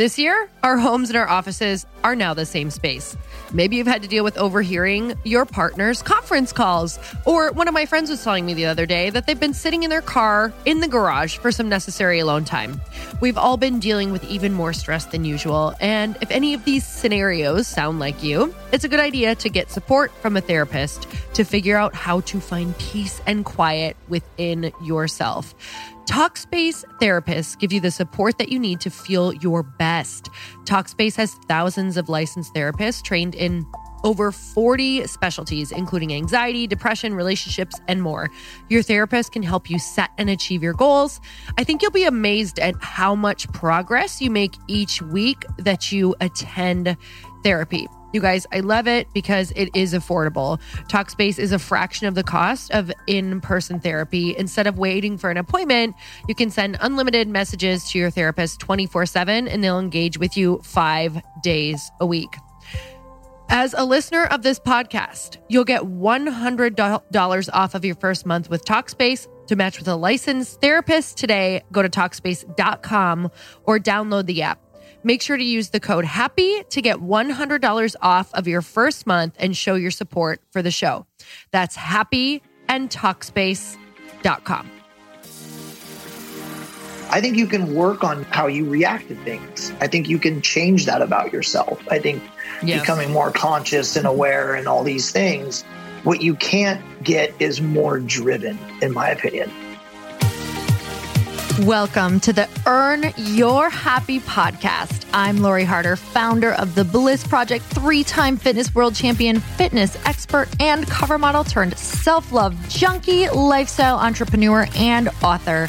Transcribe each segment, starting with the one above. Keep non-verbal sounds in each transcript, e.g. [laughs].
This year, our homes and our offices are now the same space. Maybe you've had to deal with overhearing your partner's conference calls. Or one of my friends was telling me the other day that they've been sitting in their car in the garage for some necessary alone time. We've all been dealing with even more stress than usual. And if any of these scenarios sound like you, it's a good idea to get support from a therapist to figure out how to find peace and quiet within yourself. Talkspace therapists give you the support that you need to feel your best. Talkspace has thousands of licensed therapists trained in over 40 specialties, including anxiety, depression, relationships, and more. Your therapist can help you set and achieve your goals. I think you'll be amazed at how much progress you make each week that you attend therapy. You guys, I love it because it is affordable. Talkspace is a fraction of the cost of in person therapy. Instead of waiting for an appointment, you can send unlimited messages to your therapist 24 7 and they'll engage with you five days a week. As a listener of this podcast, you'll get $100 off of your first month with Talkspace. To match with a licensed therapist today, go to Talkspace.com or download the app. Make sure to use the code HAPPY to get $100 off of your first month and show your support for the show. That's happy and talkspace.com. I think you can work on how you react to things. I think you can change that about yourself. I think yes. becoming more conscious and aware and all these things. What you can't get is more driven, in my opinion. Welcome to the Earn Your Happy podcast. I'm Lori Harder, founder of the Bliss Project, three time fitness world champion, fitness expert, and cover model turned self love junkie, lifestyle entrepreneur, and author.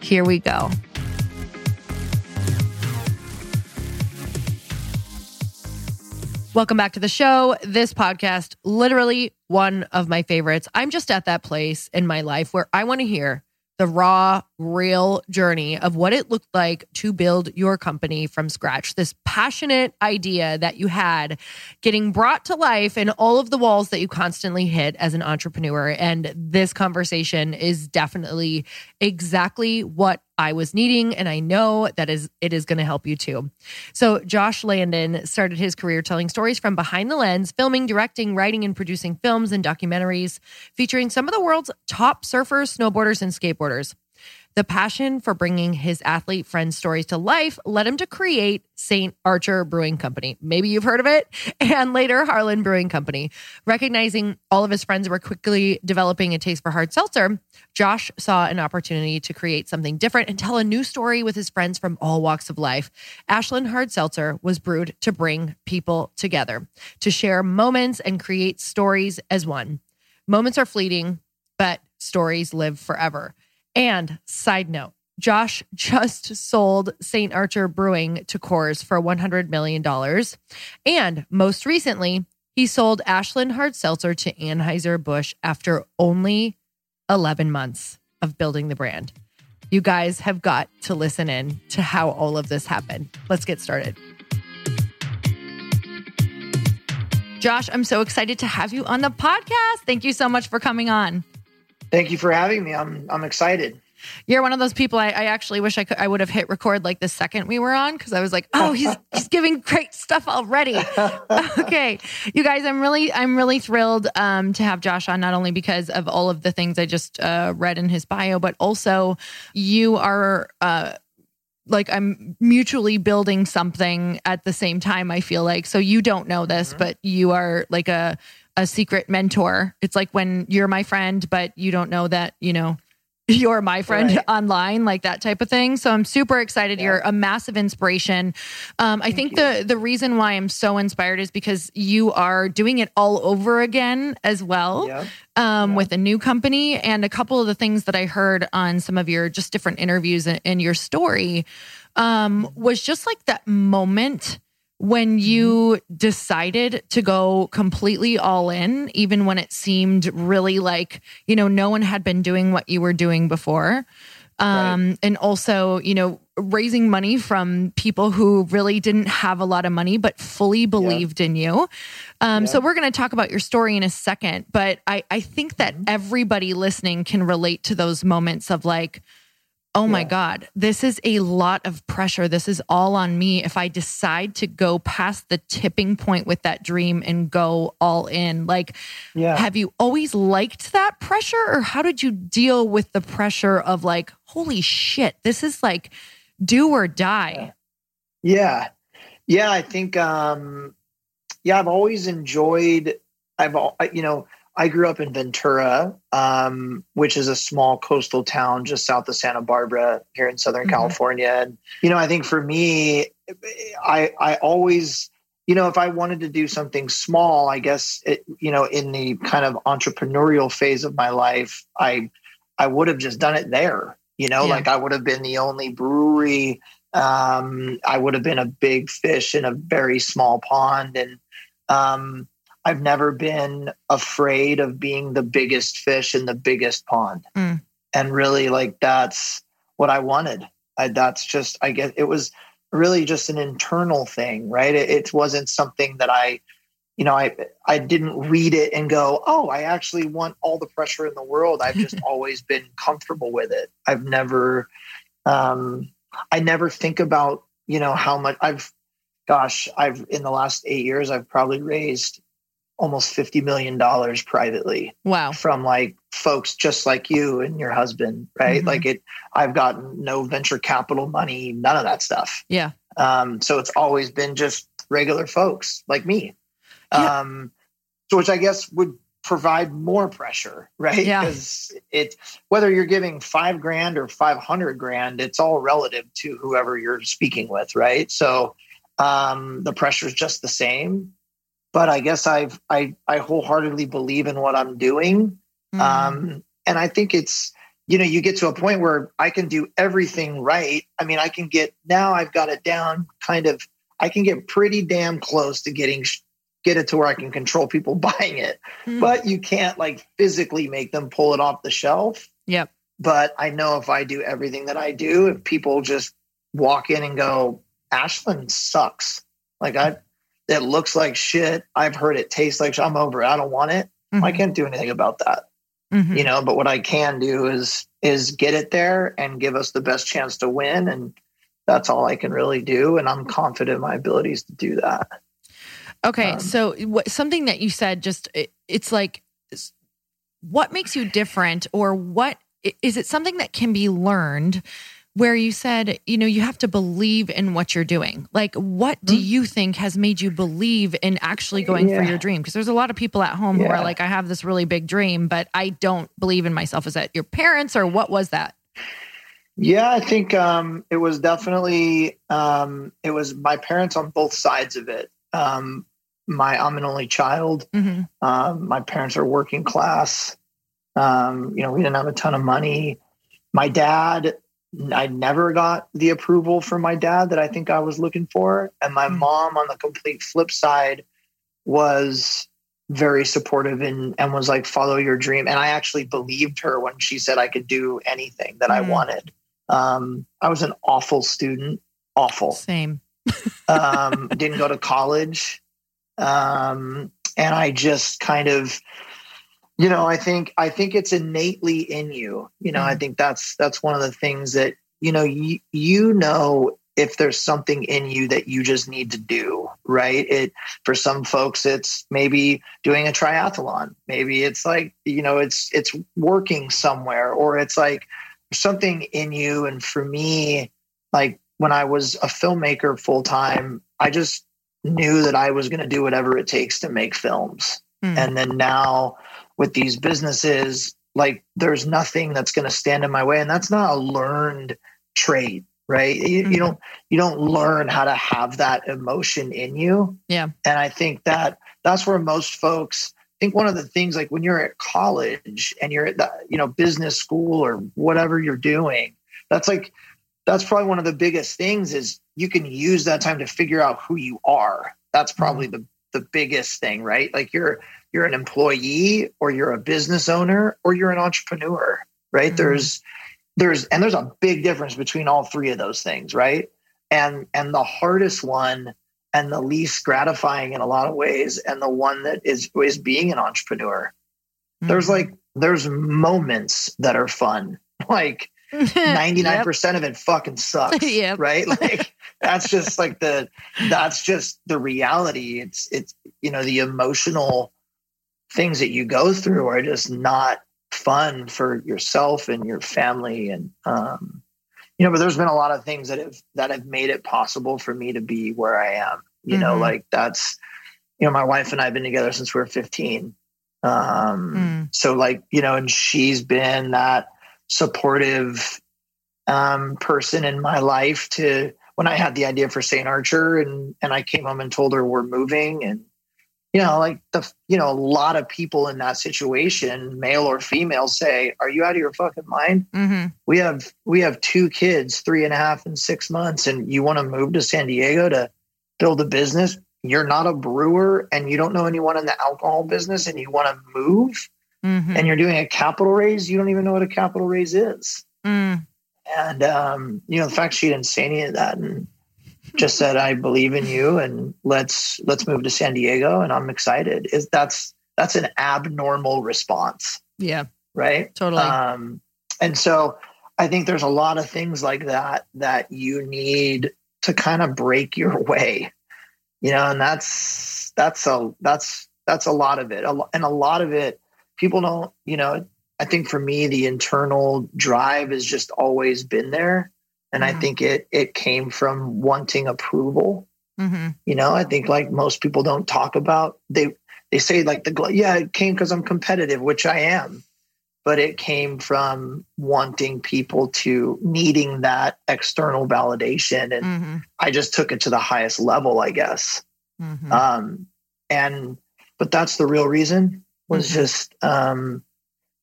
Here we go. Welcome back to the show. This podcast, literally one of my favorites. I'm just at that place in my life where I want to hear the raw, real journey of what it looked like to build your company from scratch. This passionate idea that you had getting brought to life and all of the walls that you constantly hit as an entrepreneur. And this conversation is definitely exactly what I was needing, and I know that is it is going to help you too. So Josh Landan started his career telling stories from behind the lens, filming, directing, writing, and producing films and documentaries featuring some of the world's top surfers, snowboarders, and skateboarders. The passion for bringing his athlete friends' stories to life led him to create St. Archer Brewing Company. Maybe you've heard of it, [laughs] and later Harlan Brewing Company. Recognizing all of his friends were quickly developing a taste for hard seltzer, Josh saw an opportunity to create something different and tell a new story with his friends from all walks of life. Ashland Hard Seltzer was brewed to bring people together, to share moments and create stories as one. Moments are fleeting, but stories live forever. And side note, Josh just sold St. Archer Brewing to Coors for $100 million. And most recently, he sold Ashland Hard Seltzer to Anheuser-Busch after only 11 months of building the brand. You guys have got to listen in to how all of this happened. Let's get started. Josh, I'm so excited to have you on the podcast. Thank you so much for coming on. Thank you for having me. I'm I'm excited. You're one of those people. I, I actually wish I could. I would have hit record like the second we were on because I was like, "Oh, he's [laughs] he's giving great stuff already." [laughs] okay, you guys, I'm really I'm really thrilled um, to have Josh on. Not only because of all of the things I just uh, read in his bio, but also you are. Uh, like I'm mutually building something at the same time. I feel like so you don't know this, mm-hmm. but you are like a a secret mentor. It's like when you're my friend, but you don't know that, you know, [laughs] you're my friend right. online, like that type of thing. So I'm super excited. Yeah. You're a massive inspiration. Um, I think you. the the reason why I'm so inspired is because you are doing it all over again as well. Yeah. Um, yeah. with a new company and a couple of the things that I heard on some of your just different interviews in, in your story um, was just like that moment when you decided to go completely all in, even when it seemed really like, you know, no one had been doing what you were doing before. Um, right. and also, you know, raising money from people who really didn't have a lot of money, but fully believed yeah. in you. Um, yeah. So we're going to talk about your story in a second, but I, I think that mm-hmm. everybody listening can relate to those moments of like, oh my God, this is a lot of pressure. This is all on me. If I decide to go past the tipping point with that dream and go all in, like, yeah. have you always liked that pressure or how did you deal with the pressure of like, holy shit, this is like do or die? Yeah. Yeah. I think, um, yeah, I've always enjoyed, I've, you know, I grew up in Ventura, um, which is a small coastal town just south of Santa Barbara here in Southern mm-hmm. California. And, you know, I think for me, I, I always, you know, if I wanted to do something small, I guess, it, you know, in the kind of entrepreneurial phase of my life, I, I would have just done it there. You know, yeah. like I would have been the only brewery. Um, I would have been a big fish in a very small pond. And, um, I've never been afraid of being the biggest fish in the biggest pond. Mm. And really, like, that's what I wanted. I, that's just, I guess it was really just an internal thing, right? It, it wasn't something that I, you know, I I didn't read it and go, oh, I actually want all the pressure in the world. I've just [laughs] always been comfortable with it. I've never, um, I never think about, you know, how much I've, gosh, I've in the last eight years, I've probably raised almost $50 million privately. Wow. From like folks just like you and your husband, right? Mm-hmm. Like it, I've gotten no venture capital money, none of that stuff. Yeah. Um, so it's always been just regular folks like me. Yeah. Um, so which I guess would provide more pressure, right? Yeah. Because it whether you're giving five grand or five hundred grand, it's all relative to whoever you're speaking with, right? So um, the pressure is just the same. But I guess I've I I wholeheartedly believe in what I'm doing, mm-hmm. um, and I think it's you know you get to a point where I can do everything right. I mean, I can get now I've got it down kind of. I can get pretty damn close to getting get it to where I can control people [laughs] buying it. Mm. But you can't like physically make them pull it off the shelf. Yep. But I know if I do everything that I do, if people just walk in and go, Ashland sucks. Like I it looks like shit. I've heard it tastes like shit. I'm over it. I don't want it. Mm-hmm. I can't do anything about that. Mm-hmm. You know, but what I can do is is get it there and give us the best chance to win. And that's all I can really do. And I'm confident in my abilities to do that. Okay, um, so what, something that you said just it, it's like what makes you different or what is it something that can be learned where you said, you know, you have to believe in what you're doing. Like what do hmm? you think has made you believe in actually going yeah. for your dream? Because there's a lot of people at home yeah. who are like I have this really big dream, but I don't believe in myself. Is that your parents or what was that? Yeah, I think um, it was definitely um, it was my parents on both sides of it. Um, my I'm an only child. Mm-hmm. Um, my parents are working class. Um, you know, we didn't have a ton of money. My dad, I never got the approval from my dad that I think I was looking for, and my mm-hmm. mom, on the complete flip side, was very supportive and and was like, "Follow your dream." And I actually believed her when she said I could do anything that. I wanted. Um, I was an awful student, awful. Same. [laughs] um, didn't go to college. Um, and I just kind of, you know, I think I think it's innately in you. You know, mm-hmm. I think that's that's one of the things that you know you you know if there's something in you that you just need to do right it for some folks it's maybe doing a triathlon maybe it's like you know it's it's working somewhere or it's like something in you and for me like when i was a filmmaker full time i just knew that I was going to do whatever it takes to make films. Mm. And then now with these businesses, like there's nothing that's going to stand in my way. And that's not a learned trait, right? You, mm. you, don't you don't learn how to have that emotion in you. Yeah. And I think that that's where most folks I think one of the things like when you're at college and you're at the you know business school or whatever you're doing, that's like that's probably one of the biggest things is you can use that time to figure out who you are. That's probably mm-hmm. the the biggest thing, right? Like you're you're an employee or you're a business owner or you're an entrepreneur, right? Mm-hmm. There's there's and there's a big difference between all three of those things, right? And and the hardest one and the least gratifying in a lot of ways and the one that is is being an entrepreneur. Mm-hmm. There's like there's moments that are fun. [laughs] Like 99% [laughs] yep. of it fucking sucks. [laughs] yep. Right. Like that's just like the, that's just the reality. It's, it's, you know, the emotional things that you go through are just not fun for yourself and your family. And, um, you know, but there's been a lot of things that have, that have made it possible for me to be where I am, you mm-hmm. know, like that's, you know, my wife and I have been together since we were 15. Um, mm. so like, you know, and she's been that, supportive um, person in my life to when I had the idea for St. Archer and and I came home and told her we're moving and you know like the you know a lot of people in that situation male or female say are you out of your fucking mind mm-hmm. we have we have two kids three and a half and six months and you want to move to san diego to build a business you're not a brewer and you don't know anyone in the alcohol business and you want to move mm-hmm. and you're doing a capital raise, you don't even know what a capital raise is. Mm. And um, you know, the fact she didn't say any of that and just said, "I believe in you, and let's let's move to San Diego," and I'm excited. Is that's that's an abnormal response. Yeah. Right. Totally. Um, and so I think there's a lot of things like that that you need to kind of break your [laughs] way, you know, and that's that's a that's that's a lot of it, and a lot of it people don't, you know, I think for me, the internal drive has just always been there. And mm-hmm. I think it it came from wanting approval. Mm-hmm. You know, I think like most people don't talk about they they say like the yeah it came because i'm competitive which i am but it came from wanting people to needing that external validation and mm-hmm. i just took it to the highest level i guess mm-hmm. um and but that's the real reason was mm-hmm. just um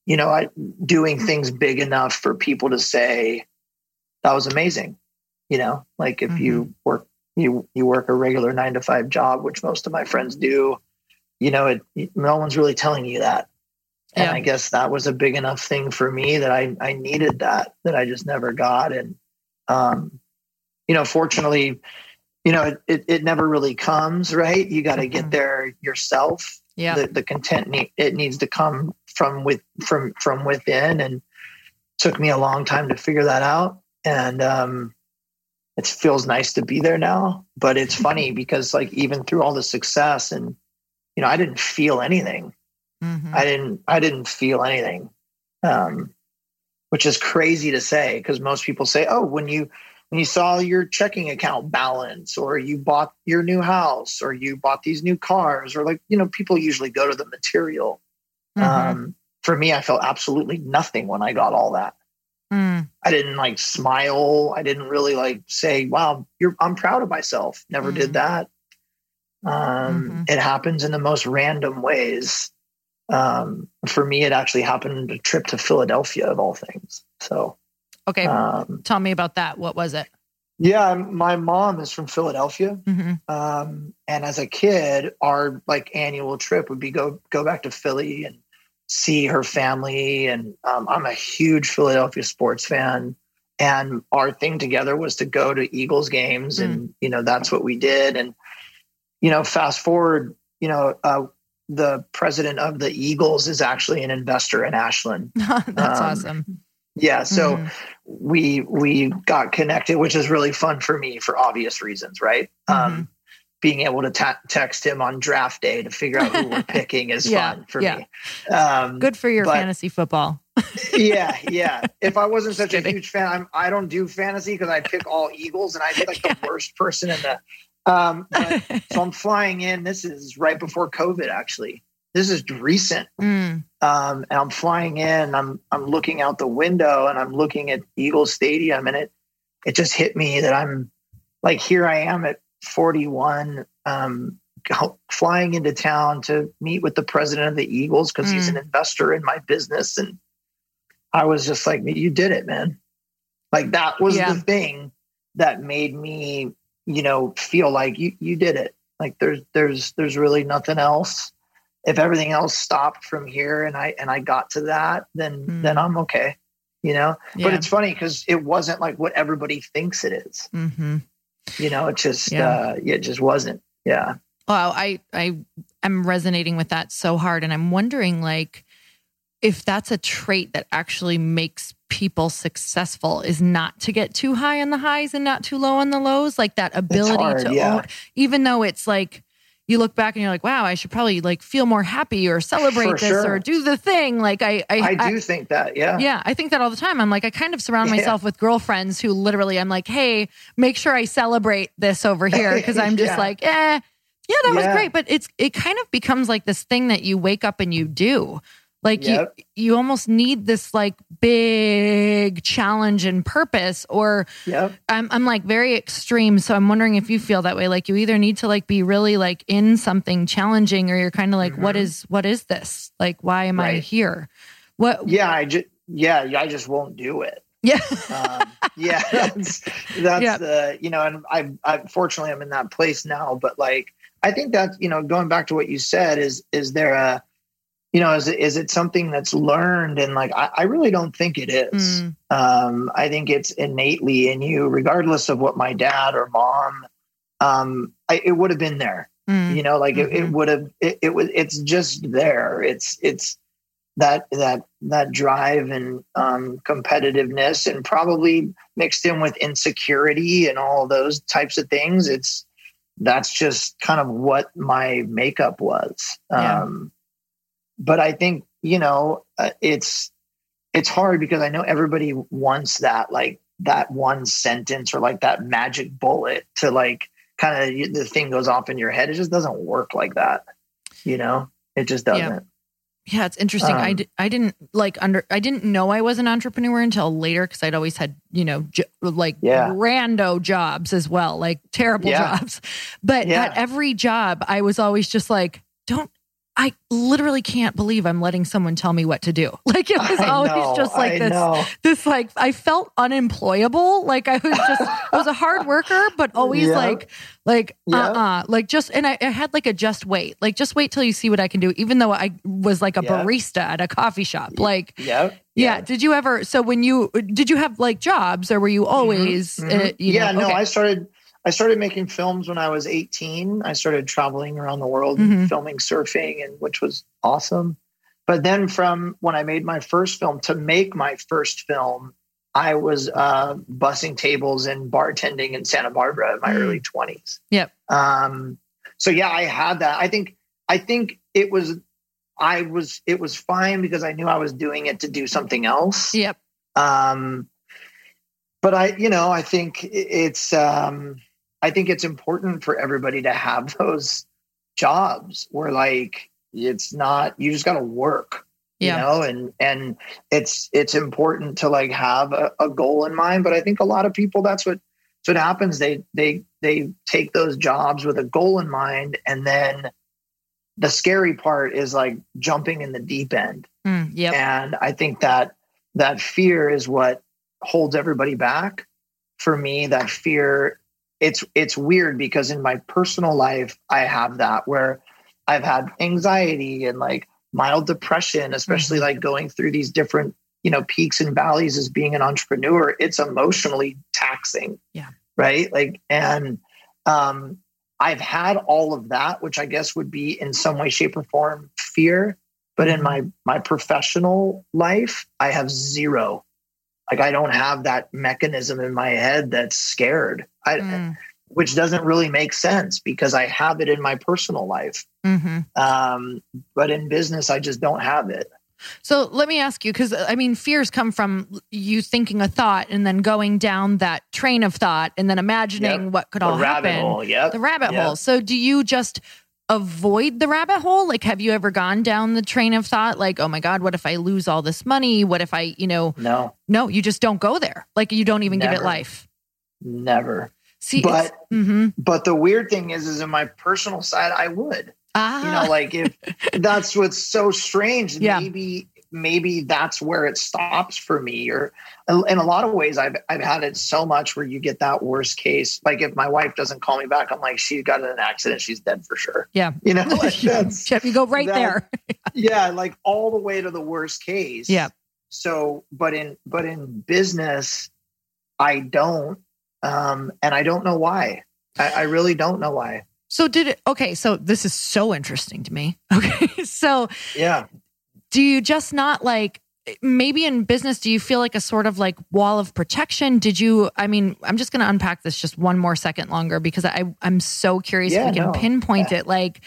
you know i doing things big enough for people to say that was amazing you know like if you mm-hmm. work you you work a regular nine to five job which most of my friends do you know it no one's really telling you that. And yeah. i guess that was a big enough thing for me that i i needed that that i just never got. And um you know fortunately you know it it, it never really comes right? You got to mm-hmm. get there yourself. Yeah. The, the content need, it needs to come from with from from within. And took me a long time to figure that out and um it feels nice to be there now but it's funny because like even through all the success and you know i didn't feel anything. Mm-hmm. i didn't i didn't feel anything. Um which is crazy to say because most people say oh when you when you saw your checking account balance or you bought your new house or you bought these new cars or like you know people usually go to the material. Mm-hmm. um for me i felt absolutely nothing when i got all that Mm. I didn't like smile. I didn't really like say, "Wow, you're." I'm proud of myself. Never mm. did that. Um, mm-hmm. It happens in the most random ways. Um, for me, it actually happened a trip to Philadelphia of all things. So, okay, um, tell me about that. What was it? Yeah, my mom is from Philadelphia, mm-hmm. um, and as a kid, our like annual trip would be go go back to Philly and see her family. And um, I'm a huge Philadelphia sports fan. And our thing together was to go to Eagles games. Mm. And, you know, that's what we did. And, you know, fast forward, you know, uh, the president of the Eagles is actually an investor in Ashland. [laughs] that's um, awesome. Yeah, so mm. we we got connected, which is really fun for me for obvious reasons, right? Mm-hmm. Um, being able to ta- text him on draft day to figure out who we're [laughs] picking is yeah, fun for yeah. me. Um, Good for your but, fantasy football. [laughs] yeah, yeah. If I wasn't such kidding. a huge fan, I'm, I do not do fantasy because I pick all Eagles and I'd be like [laughs] yeah. the worst person in the. Um, but, so I'm flying in. This is right before COVID, actually. This is recent, mm. um, and I'm flying in. I'm I'm looking out the window and I'm looking at Eagle Stadium, and it it just hit me that I'm like here I am at 41 um, flying into town to meet with the president of the Eagles because mm. he's an mm. investor in my business. And I was just like, you did it, man. Like that was yeah. the thing that made me, you know, feel like you, you did it. Like there's, there's, there's really nothing else. If everything else stopped from here and I, and I got to that, then, mm. then I'm okay, you know, yeah. but it's funny because it wasn't like what everybody thinks it is. Mm-hmm. You know, it just yeah. uh it just wasn't. Yeah. Well, I I am resonating with that so hard and I'm wondering like if that's a trait that actually makes people successful is not to get too high on the highs and not too low on the lows like that ability hard, to yeah. own even though it's like you look back and you're like, wow, I should probably like feel more happy or celebrate For this sure. or do the thing. Like I, I, I do I, think that. Yeah. Yeah. I think that all the time. I'm like, I kind of surround myself yeah. with girlfriends who literally I'm like, Hey, make sure I celebrate this over here. [laughs] Cause I'm just yeah. like, eh, yeah, that was great. But it's, it kind of becomes like this thing that you wake up and you do. Like yep. you, you almost need this like big challenge and purpose, or yep. I'm, I'm like very extreme. So I'm wondering if you feel that way. Like you either need to like be really like in something challenging, or you're kind of like, mm-hmm. what is what is this? Like, why am right. I here? What? Yeah, I just yeah, I just won't do it. Yeah, um, yeah, [laughs] that's that's yeah. the you know, and I, I fortunately I'm in that place now, but like I think that you know, going back to what you said, is is there a you know, is it, is it something that's learned? And like, I, I really don't think it is. Mm. Um, I think it's innately in you, regardless of what my dad or mom, um, I, it would have been there. Mm. You know, like mm-hmm. it, it mm-hmm. would have. It, it was. It's just there. It's it's that that that drive and um, competitiveness, and probably mixed in with insecurity and all those types of things. It's that's just kind of what my makeup was. Yeah. Um, but I think you know uh, it's it's hard because I know everybody wants that like that one sentence or like that magic bullet to like kind of the thing goes off in your head. It just doesn't work like that, you know. It just doesn't. Yeah. Yeah, it's interesting. Um, I d- I didn't like under I didn't know I was an entrepreneur until later because I'd always had you know j- like yeah. rando jobs as well, like terrible yeah. jobs. But yeah. at every job, I was always just like, don't I literally can't believe I'm letting someone tell me what to do. [laughs] Like it was always know, just like I this, know. this like I felt unemployable. Like I was just [laughs] I was a hard worker, but always yeah. like like yeah. uh uh like just and I, I, had like a just wait, like just wait till you see what I can do. Even though I was like a yeah. barista at a coffee shop, like yeah. yeah. Did you ever? So when you did you have like jobs, or were you mm-hmm. always? Mm-hmm. Uh, you yeah, know, no. Okay. I started. I started making films when I was 18. I started traveling around the world mm-hmm. filming surfing and which was awesome. But then from when I made my first film to make my first film, I was uh, bussing tables and bartending in Santa Barbara in my mm. early 20s. Yep. Um, so yeah, I had that. I think I think it was I was it was fine because I knew I was doing it to do something else. Yep. Um, but I, you know, I think it's um, I think it's important for everybody to have [laughs] those jobs where like it's not you just got to work you know and and it's it's important to like have a, a, goal in mind but i think a lot of people that's what that's what happens. They they they take those jobs with a goal in mind and then the scary part is like jumping in the deep end. Mm, yep. and i think that that fear is what holds everybody back. For me that fear it's it's weird because in my personal life I have that where I've had anxiety and like mild depression, especially mm-hmm. like going through these different, you know, peaks and valleys as being an entrepreneur. It's emotionally taxing. Yeah. Right. Like, and um, I've had all of that, which I guess would be in some way, shape, or form fear. But in mm-hmm. my my professional life, I have zero like I don't have that mechanism in my head that's scared. I, mm. which doesn't really make sense because I have it in my personal life. Mm-hmm. Um, but in business, I just don't have it. So let me ask you, because I mean, fears come from you thinking a thought and then going down that train of thought and then imagining yep. what could the all happen. Hole, yep. The rabbit yep. hole. So do you just avoid the rabbit hole? Like, have you ever gone down the train of thought, like, oh my God, what if I lose all this money? What if I, you know, no, no, you just don't go there. Like, you don't even Never. give it life. Never. See, but, mm-hmm. but the weird thing is, is in my personal side, I would, ah. you know, like if [laughs] that's what's so strange, yeah. maybe maybe that's where it stops for me or in a lot of ways I've I've had it so much where you get that worst case. Like if my wife doesn't call me back I'm like she got in an accident she's dead for sure. Yeah. You know [laughs] like that's, you go right that, there. [laughs] Yeah like all the way to the worst case. Yeah. So but in but in business I don't um and I don't know why. I, I really don't know why. So did it okay so this is so interesting to me. [laughs] Okay so yeah do you just not like maybe in business do you feel like a sort of like wall of protection did you i mean i'm just going to unpack this just one more second longer because i i'm so curious yeah, if we can no. pinpoint yeah. it like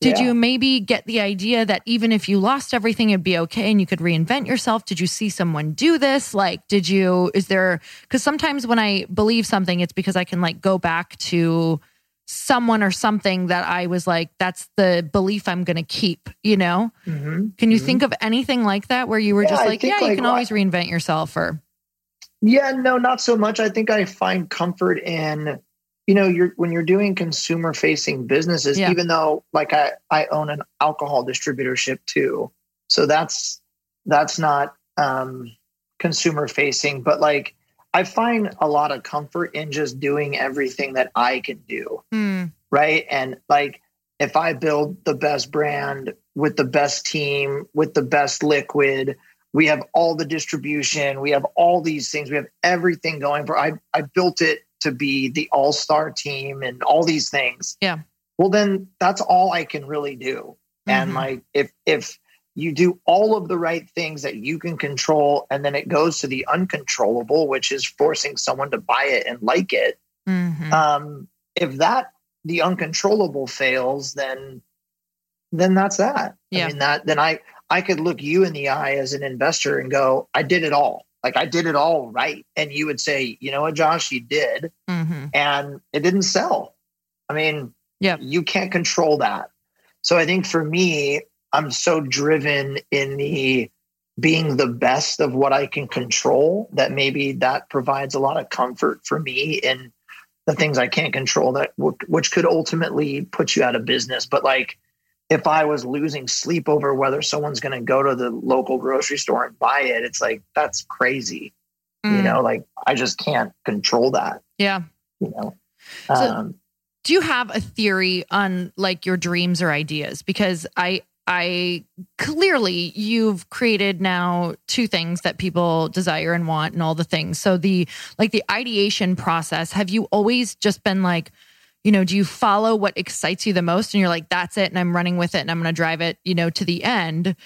did yeah. you maybe get the idea that even if you lost everything it'd be okay and you could reinvent yourself did you see someone do this like did you is there because sometimes when i believe something it's because i can like go back to someone or something that I was like, that's the belief I'm going to keep, you know? Mm-hmm. Can you mm-hmm. think of anything like that where you were yeah, just like, yeah, like, you can always reinvent yourself or? Yeah, no, not so much. I think I find comfort in, you know, you're when you're doing consumer facing businesses, yeah. even though like I, I own an alcohol distributorship too. So that's, that's not, um, consumer facing, but like, I find a lot of comfort in just doing everything that I can do. Mm. Right. And like, if I build the best brand with the best team, with the best liquid, we have all the distribution, we have all these things, we have everything going for I I built it to be the all-star team and all these things. Yeah. Well then that's all I can really do. Mm-hmm. And like if if you do all of the right things that you can control and then it goes to the uncontrollable which is forcing someone to buy it and like it. Mm-hmm. um, if that the uncontrollable fails then then that's that. Yeah. i mean that then i i could look you in the eye as an investor and go i did it all. Like i did it all right. And you would say you know what josh? You did. Mm-hmm. and it didn't sell. I mean yeah you can't control that. So i think for me I'm so driven in the being the best of what I can control that maybe that provides a lot of comfort for me in the things I can't control that which could ultimately put you out of business. But like if I was losing sleep over whether someone's going to go to the local grocery store and buy it, it's like that's crazy. Mm. You know, like I just can't control that. Yeah. You know. So, um, do you have a theory on like your dreams or ideas? Because I I clearly you've created now two things that people desire and want and all the things. So the like the ideation process, have you always just been like, you know, do you follow what excites you the most and you're like that's it and I'm running with it and I'm going to drive it, you know, to the end?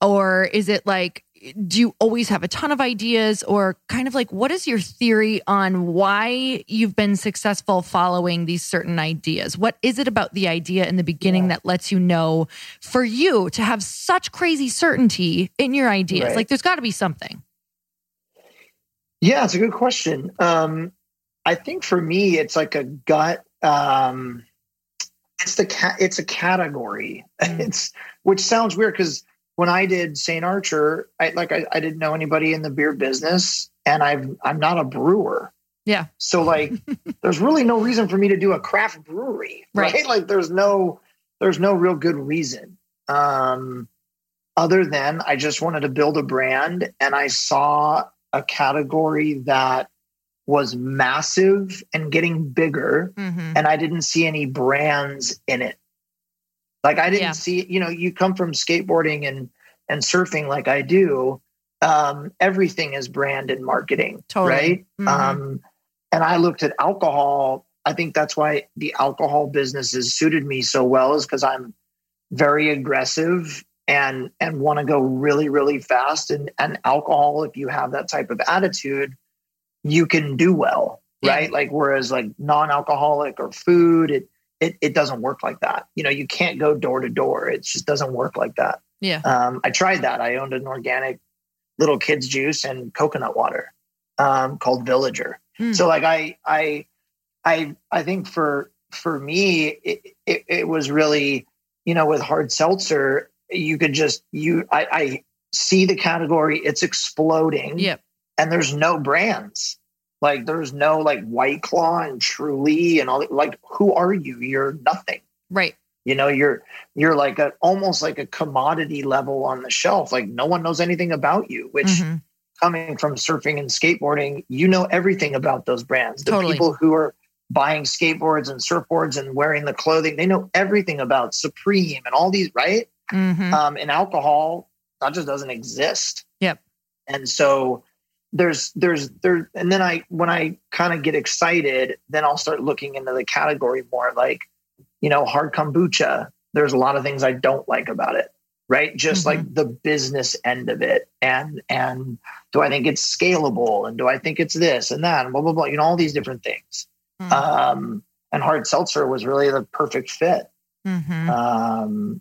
Or is it like do you always have a ton of ideas or kind of like what is your theory on why you've been successful following these certain ideas what is it about the idea in the beginning yeah. that lets you know for you to have such crazy certainty in your ideas right. like there's got to be something yeah it's a good question um i think for me it's like a gut um it's the cat it's a category mm. [laughs] it's which sounds weird because when I did St. Archer, I like I, I didn't know anybody in the beer business, and I've I'm not a brewer. Yeah. So like, [laughs] there's really no reason for me to do a craft brewery, right? right? [laughs] Like, there's no there's no real good reason. Um, other than I just wanted to build a brand, and I saw a category that was massive and getting bigger, mm-hmm. and I didn't see any brands in it. Like I didn't yeah. see, you know, you come from skateboarding and and surfing like I do. Um, everything is brand and marketing, totally. right? Mm-hmm. Um, and I looked at alcohol. I think that's why the alcohol business has suited me so well, is because I'm very aggressive and and want to go really really fast. And and alcohol, if you have that type of attitude, you can do well, yeah. right? Like whereas like non-alcoholic or food, it it, it doesn't work like that. You know, you can't go door to door. It just doesn't work like that. Yeah. Um, I tried that. I owned an organic little kids juice and coconut water um, called Villager. Hmm. So like I I I I think for for me it, it, it was really you know with hard seltzer you could just you I, I see the category it's exploding. Yep. And there's no brands. Like there's no like White Claw and Truly and all. Like who are you? You're nothing. Right. You know, you're you're like a almost like a commodity level on the shelf. Like no one knows anything about you. Which mm-hmm. coming from surfing and skateboarding, you know everything about those brands. The totally. people who are buying skateboards and surfboards and wearing the clothing, they know everything about Supreme and all these. Right. Mm-hmm. Um, and alcohol that just doesn't exist. Yep. And so there's there's there and then i when i kind of get excited then i'll start looking into the category more like you know hard kombucha. There's a lot of things i don't like about it right? Just mm-hmm. like the business end of it. And and do i think it's scalable? And do i think it's this and that? And blah blah blah you know all these different things. Mm-hmm. um and hard seltzer was really the perfect fit. Mm-hmm. um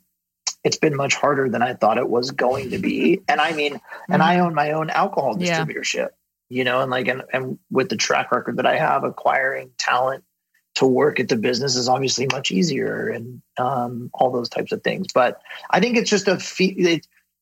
it's been much harder than I thought it was going to be. And I mean, mm-hmm. and I own my own alcohol distributorship, yeah. you know, and like, and, and with the track record that I have, acquiring talent to work at the business is obviously much easier and um, all those types of things. But I think it's just a fee.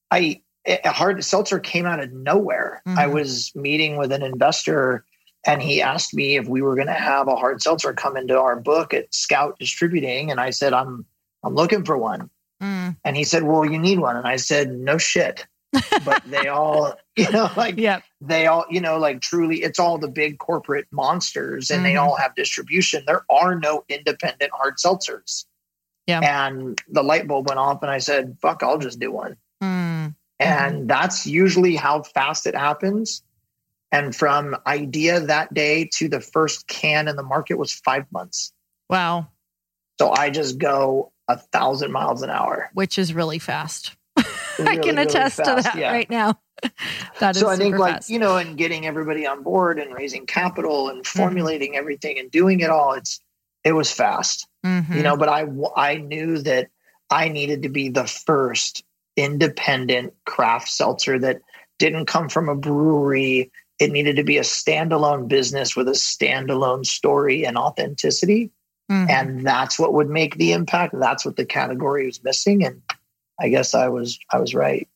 I, a hard seltzer came out of nowhere. Mm-hmm. I was meeting with an investor and he asked me if we were going to have a hard seltzer come into our book at Scout Distributing. And I said, I'm, I'm looking for one. Mm. And he said, Well, you need one. And I said, No shit. but they [laughs] all, you know, like yep. they all, you know, like truly, it's all the big corporate monsters and mm-hmm. they all have distribution. There are no independent hard seltzers. Yeah. And the light bulb went off and I said, fuck, I'll just do one. Mm. And mm-hmm. that's usually how fast it happens. And from idea that day to the first can in the market was five months. Wow. So I just go a thousand miles an hour, which is really fast. [laughs] Really, I can attest really to that yeah. right now. [laughs] that is so I think like fast. you know, and getting everybody on board and raising capital and mm-hmm. formulating mm-hmm. everything and doing it all, it's it was fast, mm-hmm. you know. But I I knew that I needed to be the first independent craft seltzer that didn't come from a brewery. It needed to be a standalone business with a standalone story and authenticity. Mm-hmm. And that's what would make the impact. That's what the category was missing. And I guess I was I was right.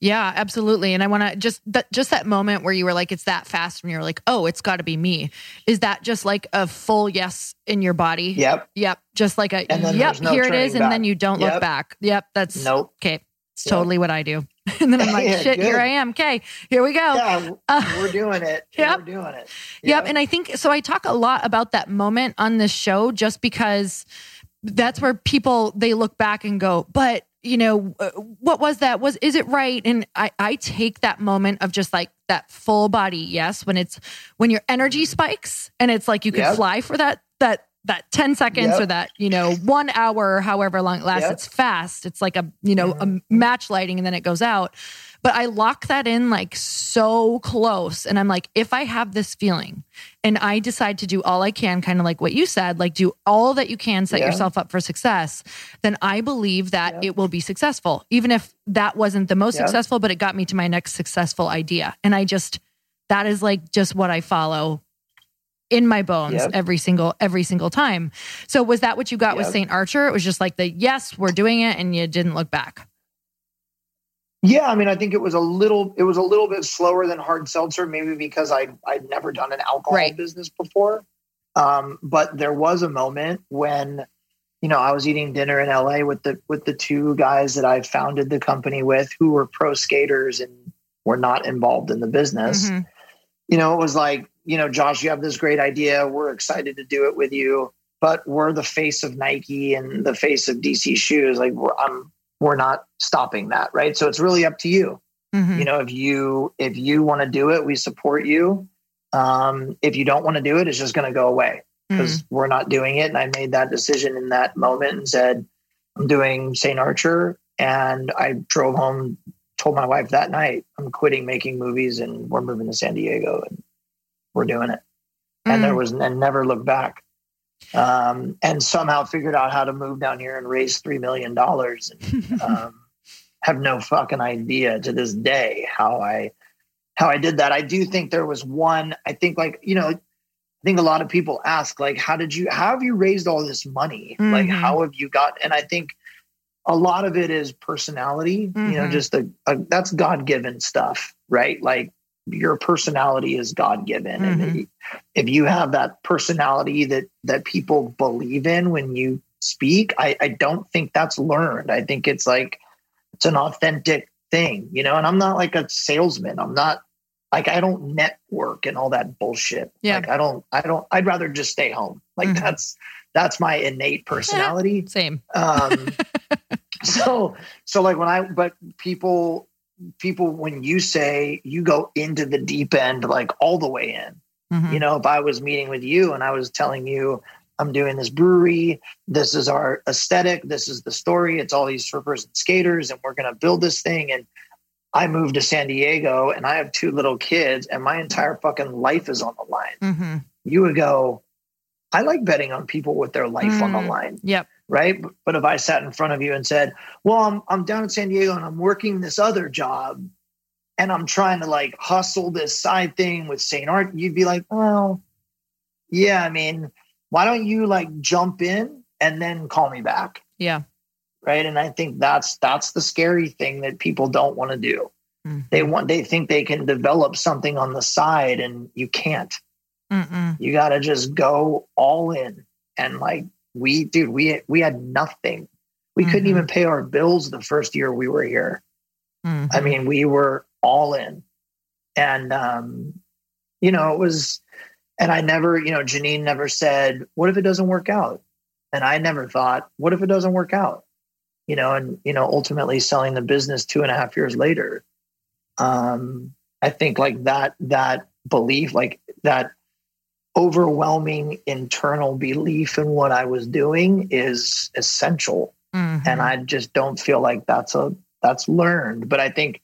Yeah, absolutely. And I want to just that just that moment where you were like, it's that fast, and you're like, oh, it's got to be me. Is that just like a full yes in your body? Yep. Yep. Just like a yep. No here it is, back. and then you don't yep. look back. Yep. That's nope. Okay. It's yep. totally what I do. [laughs] and then I'm like, shit, here I am. Okay, here we go. Yeah, [laughs] uh, we're doing it. [laughs] Yep. We're doing it. Yep. yep. And I think so. I talk a lot about that moment on this show just because that's where people they look back and go, but you know, uh, what was that? Was is it right? And I I take that moment of just like that full body yes when it's when your energy spikes and it's like you can yep. fly for that that that 10 seconds yep. or that you know one hour however long it lasts yep. it's fast it's like a you know mm-hmm. a match lighting and then it goes out but i lock that in like so close and i'm like if i have this feeling and i decide to do all i can kind of like what you said like do all that you can set yeah. yourself up for success then i believe that it will be successful even if that wasn't the most successful but it got me to my next successful idea and i just that is like just what i follow in my bones yep. every single every single time. So was that what you got yep. with St. Archer? It was just like the yes, we're doing it and you didn't look back. Yeah, I mean, I think it was a little it was a little bit slower than hard seltzer, maybe because I I'd never done an alcohol right. business before. Um, but there was a moment when you know I was eating dinner in LA with the with the two guys that I founded the company with who were pro skaters and were not involved in the business. Mm-hmm. You know, it was like you know, Josh, you have this great idea. We're excited to do it with you, but we're the face of Nike and the face of DC shoes. Like we're, I'm, we're not stopping that. Right. So it's really up to you. Mm-hmm. You know, if you, if you want to do it, we support you. Um, if you don't want to do it, it's just going to go away because mm-hmm. we're not doing it. And I made that decision in that moment and said, I'm doing St. Archer. And I drove home, told my wife that night, I'm quitting making movies and we're moving to San Diego. And we're doing it. And mm. there was and never looked back. Um, and somehow figured out how to move down here and raise three million dollars. And [laughs] um, have no fucking idea to this day how I how I did that. I do think there was one. I think like you know, I think a lot of people ask like, how did you how have you raised all this money? Mm-hmm. Like how have you got? And I think a lot of it is personality. Mm-hmm. You know, mm-hmm. just a, a that's God given stuff, right? Like your personality is God given, mm-hmm. and if you have that personality that that people believe in when you speak, I, I don't think that's learned. I think it's like it's an authentic thing, you know. And I'm not like a salesman. I'm not like I don't network and all that bullshit. Yeah. Like I don't. I don't. I'd rather just stay home. Like mm-hmm. that's that's my innate personality. Same. Um, [laughs] so so like when I but people people when you say you go into the deep end like all the way in mm-hmm. you know if i was meeting with you and i was telling you i'm doing this brewery this is our aesthetic this is the story it's all these surfers and skaters and we're going to build this thing and i moved to san diego and i have two little kids and my entire fucking life is on the line mm-hmm. you would go i like betting on people with their life mm-hmm. on the mm. line yep right? But if I sat in front of you and said, "Well, I'm I'm down in San Diego and I'm working this other job and I'm trying to like hustle this side thing with St. Art," you'd be like, "Well, yeah, I mean, why don't you like jump in and then call me back?" Yeah. Right? And I think that's that's the scary thing that people don't want to do. Mm-hmm. They want they think they can develop something on the side and you can't. Mm-mm. You got to just go all in and like we dude we we had nothing. We mm-hmm. couldn't even pay our bills the first year we were here. Mm-hmm. i mean we were all in. And um you know it was and i never you know janine never said what if it doesn't work out? And i never thought what if it doesn't work out? You know and you know ultimately selling the business two and a half years later um i think like that that belief like that overwhelming internal belief in what I was doing is essential. Mm-hmm. And I just don't feel like that's a that's learned. But I think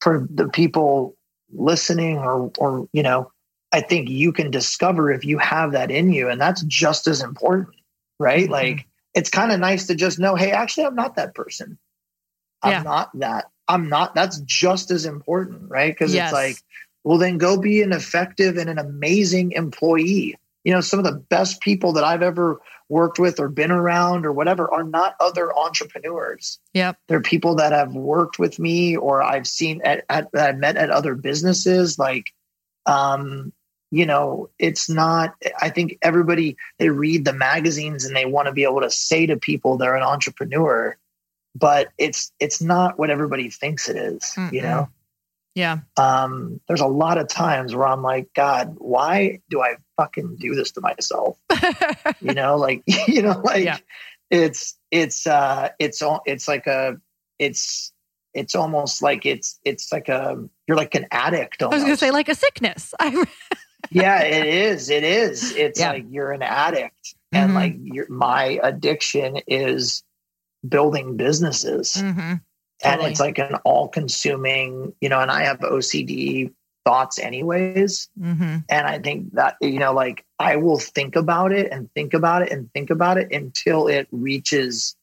for the people listening or or you know, I think you can discover if you have that in you and that's just as important, right? Mm-hmm. Like it's kind of nice to just know, hey, actually I'm not that person. I'm yeah. not that. I'm not that's just as important, right? Because yes. it's like well then go be an effective and an amazing employee you know, some of the best people that I've ever worked with or been around or whatever are not other entrepreneurs. Yep. They're people that have worked with me or I've seen at, at that I've met at other businesses. Like, um, you know, it's not, I think everybody, they read the magazines and they want to be able to say to people they're an entrepreneur, but it's, it's not what everybody thinks it is, you know? Yeah. Um, there's a lot of times where I'm like, God, why do I fucking do this to myself? [laughs] you know, like, [laughs] you know, like yeah. it's, it's, uh, it's, it's like a, it's, it's almost like it's, it's like a, you're like an addict. Almost. I was going to say like a sickness. [laughs] yeah, it is. It is. It's yeah. like you're an addict and mm-hmm. like your, my addiction is building businesses. Mm-hmm Totally. And it's like an all consuming, you know, and I have OCD thoughts anyways. Mm-hmm. And I think that, you know, like I will think about it and think about it and think about it until it reaches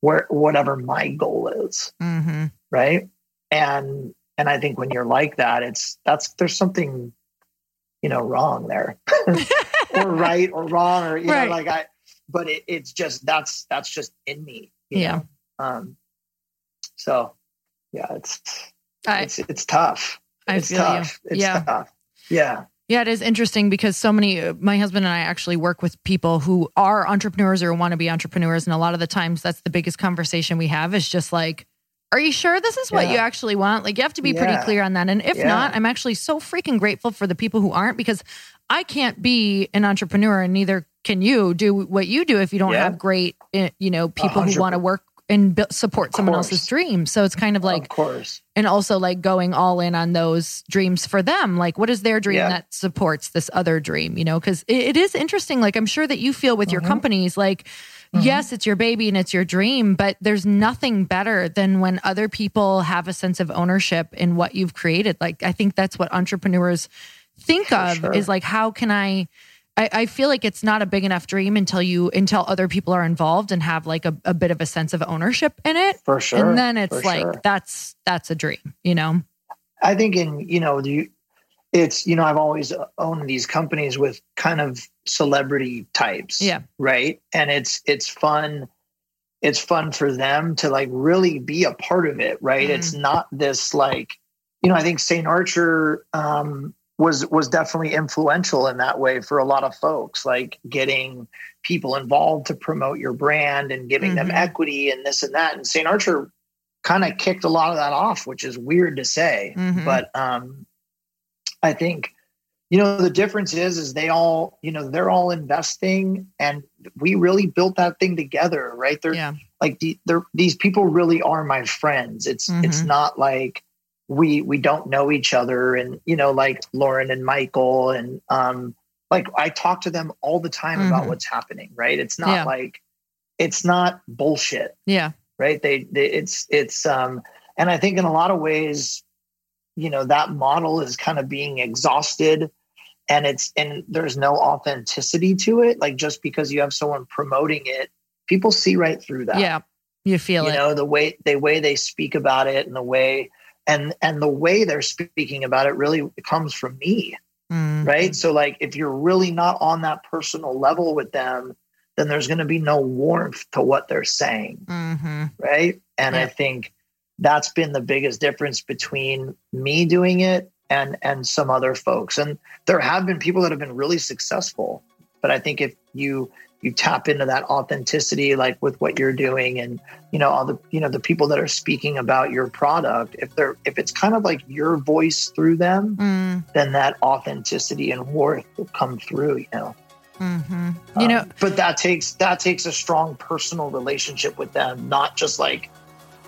where whatever my goal is. Mm-hmm. Right. And, and I think when you're like that, it's that's there's something, you know, wrong there [laughs] or right or wrong or, you right. know, like I, but it, it's just, that's, that's just in me. yeah. Know? Um, so yeah, it's I, it's it's tough. I it's feel tough. You. It's yeah. tough. Yeah. Yeah, it is interesting because so many, my husband and I actually work with people who are entrepreneurs or want to be entrepreneurs. And a lot of the times that's the biggest conversation we have is just like, are you sure this is what yeah. you actually want? Like, you have to be yeah. pretty clear on that. And if yeah. not, I'm actually so freaking grateful for the people who aren't because I can't be an entrepreneur and neither can you do what you do if you don't have great, eh, you know, people 100%. who want to work and b- support someone else's dream. So it's kind of like, of course, and also like going all in on those dreams for them. Like, what is their dream yeah. that supports this other dream? You know, because it, it is interesting. Like, I'm sure that you feel with mm-hmm. your companies, like, mm-hmm. yes, it's your baby and it's your dream, but there's nothing better than when other people have a sense of ownership in what you've created. Like, I think that's what entrepreneurs think for of sure. is like, how can I? I, I, feel like it's not a big enough dream until you until other people are involved and have like a, a bit of a sense of ownership in it. For sure. And then it's like sure. that's that's a dream, you know. I think in you know the it's you know I've always owned these companies with kind of celebrity types. Yeah. Right. And it's it's fun. It's fun for them to like really be a part of it. Right. Mm. It's not this like, you know, I think St. Archer um, was was definitely influential in that way for a lot of folks like getting people involved to promote your brand and giving mm-hmm. them equity and this and that and st archer kind of kicked a lot of that off which is weird to say mm-hmm. but um i think you know the difference is is they all you know they're all investing and we really built that thing together right they're yeah. like the, they're, these people really are my friends it's mm-hmm. it's not like we we don't know each other. And you know like lauren and michael and um like i talk to them all the time mm-hmm. about what's happening right? It's not yeah. like it's not bullshit. Yeah. Right? They, they it's it's um and i think in a lot of ways you know that model is kind of being exhausted and it's and there's no authenticity to it. Like just because you have someone promoting it people see right through that. Yeah. You feel you it. know the way the way they speak about it and the way and and the way they're speaking about it really comes from me mm-hmm. right so like if you're really not on that personal level with them then there's going to be no warmth to what they're saying mm-hmm. right and yeah. i think that's been the biggest difference between me doing it and and some other folks and there have been people that have been really successful but i think if you you tap into that authenticity like with what you're doing and you know all the you know the people that are speaking about your product if they're if it's kind of like your voice through them mm. then that authenticity and worth will come through you know. Mm-hmm. you um, know but that takes that takes a strong personal relationship with them not just like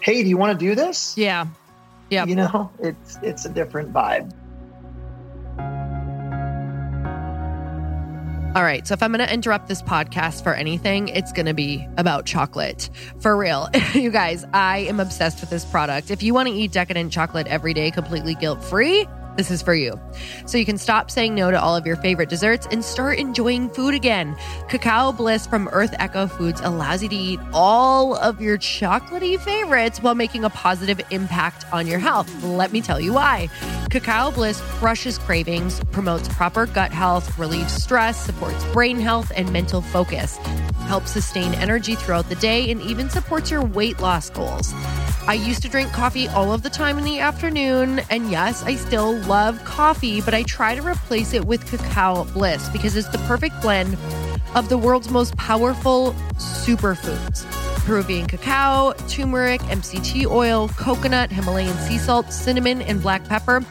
hey do you want to do this? Yeah. Yeah you know it's it's a different vibe All right. So if I'm going to interrupt this podcast for anything, it's going to be about chocolate. For real. [laughs] you guys, I am obsessed with this product. If you want to eat decadent chocolate every day completely guilt free, this is for you. So you can stop saying no to all of your favorite desserts and start enjoying food again. Cacao Bliss from Earth Echo Foods allows you to eat all of your chocolatey favorites while making a positive impact on your health. Let me tell you why. Cacao Bliss crushes cravings, promotes proper gut health, relieves stress, supports brain health and mental focus, helps sustain energy throughout the day, and even supports your weight loss goals. I used to drink coffee all of the time in the afternoon, and yes, I still love coffee, but I try to replace it with Cacao Bliss because it's the perfect blend of the world's most powerful superfoods Peruvian cacao, turmeric, MCT oil, coconut, Himalayan sea salt, cinnamon, and black pepper.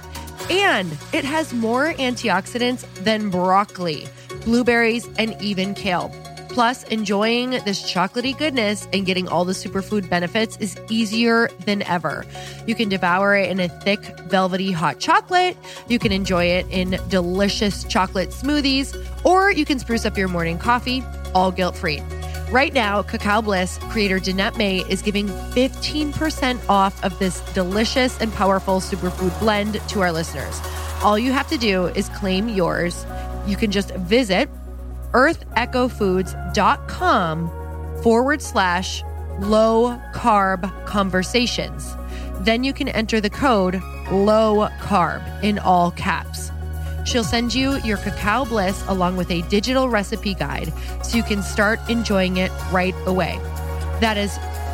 And it has more antioxidants than broccoli, blueberries, and even kale. Plus, enjoying this chocolaty goodness and getting all the superfood benefits is easier than ever. You can devour it in a thick, velvety hot chocolate. You can enjoy it in delicious chocolate smoothies, or you can spruce up your morning coffee, all guilt free. Right now, Cacao Bliss creator Danette May is giving 15% off of this delicious and powerful superfood blend to our listeners. All you have to do is claim yours. You can just visit earthechofoods.com forward slash low carb conversations. Then you can enter the code low carb in all caps. She'll send you your cacao bliss along with a digital recipe guide so you can start enjoying it right away. That is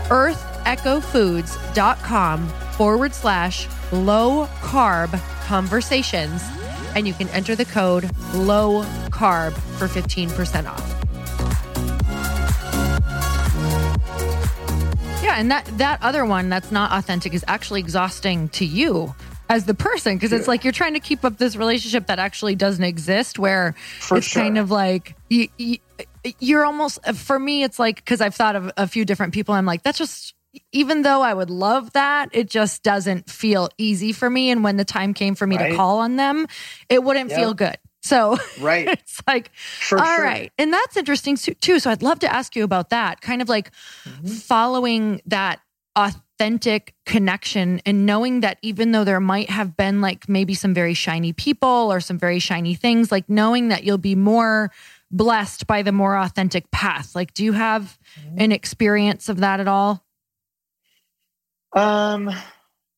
earthechofoods.com forward slash low carb conversations. And you can enter the code low carb for 15% off. Yeah, and that that other one that's not authentic is actually exhausting to you as the person because it's like you're trying to keep up this relationship that actually doesn't exist where For it's sure. kind of like you, you, you're almost for me it's like because I've thought of a few different people I'm like that's just even though I would love that, it just doesn't feel easy for me. And when the time came for me right. to call on them, it wouldn't yep. feel good. So right. [laughs] it's like, for all sure. right, And that's interesting too. So I'd love to ask you about that kind of like mm-hmm. following that authentic connection and knowing that even though there might have been like maybe some very shiny people or some very shiny things, like knowing that you'll be more blessed by the more authentic path. Like, do you have mm-hmm. an experience of that at all? Um,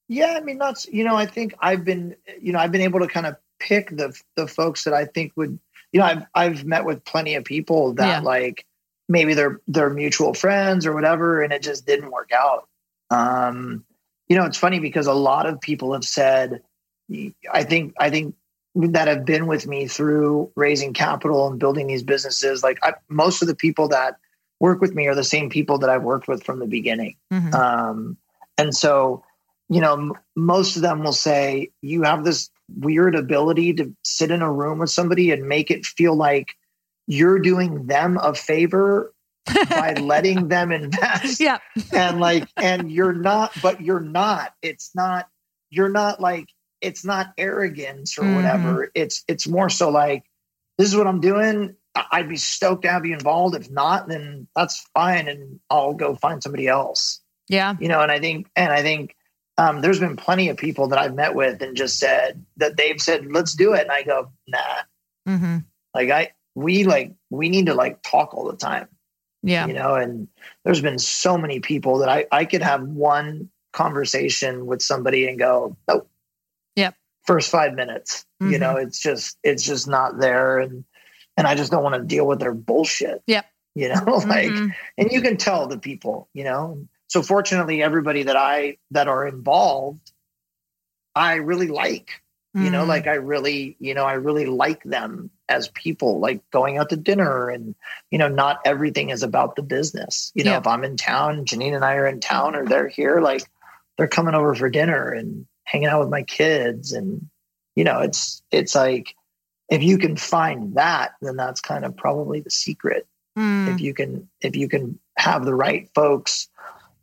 yeah, I mean, that's, you know, I think I've been, you know, I've been able to kind of pick the, the folks that I think would, you know, I've, I've met with plenty of people that yeah. like, maybe they're, they're mutual friends or whatever, and it just didn't work out. Um, you know, it's funny because a lot of people have said, I think, I think that have been with me through raising capital and building these businesses. Like I, most of the people that work with me are the same people that I've worked with from the beginning. Mm-hmm. Um, and so, you know, m- most of them will say, you have this weird ability to sit in a room with somebody and make it feel like you're doing them a favor by [laughs] letting them invest. Yeah. and like, and you're not, but you're not, it's not, you're not like, it's not arrogance or mm-hmm. whatever. It's, it's more so like, this is what I'm doing. I'd be stoked to have you involved. If not, then that's fine. And I'll go find somebody else. Yeah. You know, and I think, and I think, um, there's been plenty of people that I've met with and just said that they've said, let's do it. And I go, nah. Mm-hmm. Like I, we like, we need to like talk all the time. Yeah. You know, and there's been so many people that I, I could have one conversation with somebody and go, nope. Yep. First five minutes. Mm-hmm. You know, it's just it's just not there. And and I just don't want to deal with their bullshit. Yep. You know, [laughs] like mm-hmm. and you can tell the people, you know. So fortunately everybody that I that are involved, I really like. You know, mm-hmm. like I really, you know, I really like them as people, like going out to dinner and, you know, not everything is about the business. You know, yeah. if I'm in town, Janine and I are in town or they're here, like they're coming over for dinner and hanging out with my kids. And, you know, it's, it's like, if you can find that, then that's kind of probably the secret. Mm. If you can, if you can have the right folks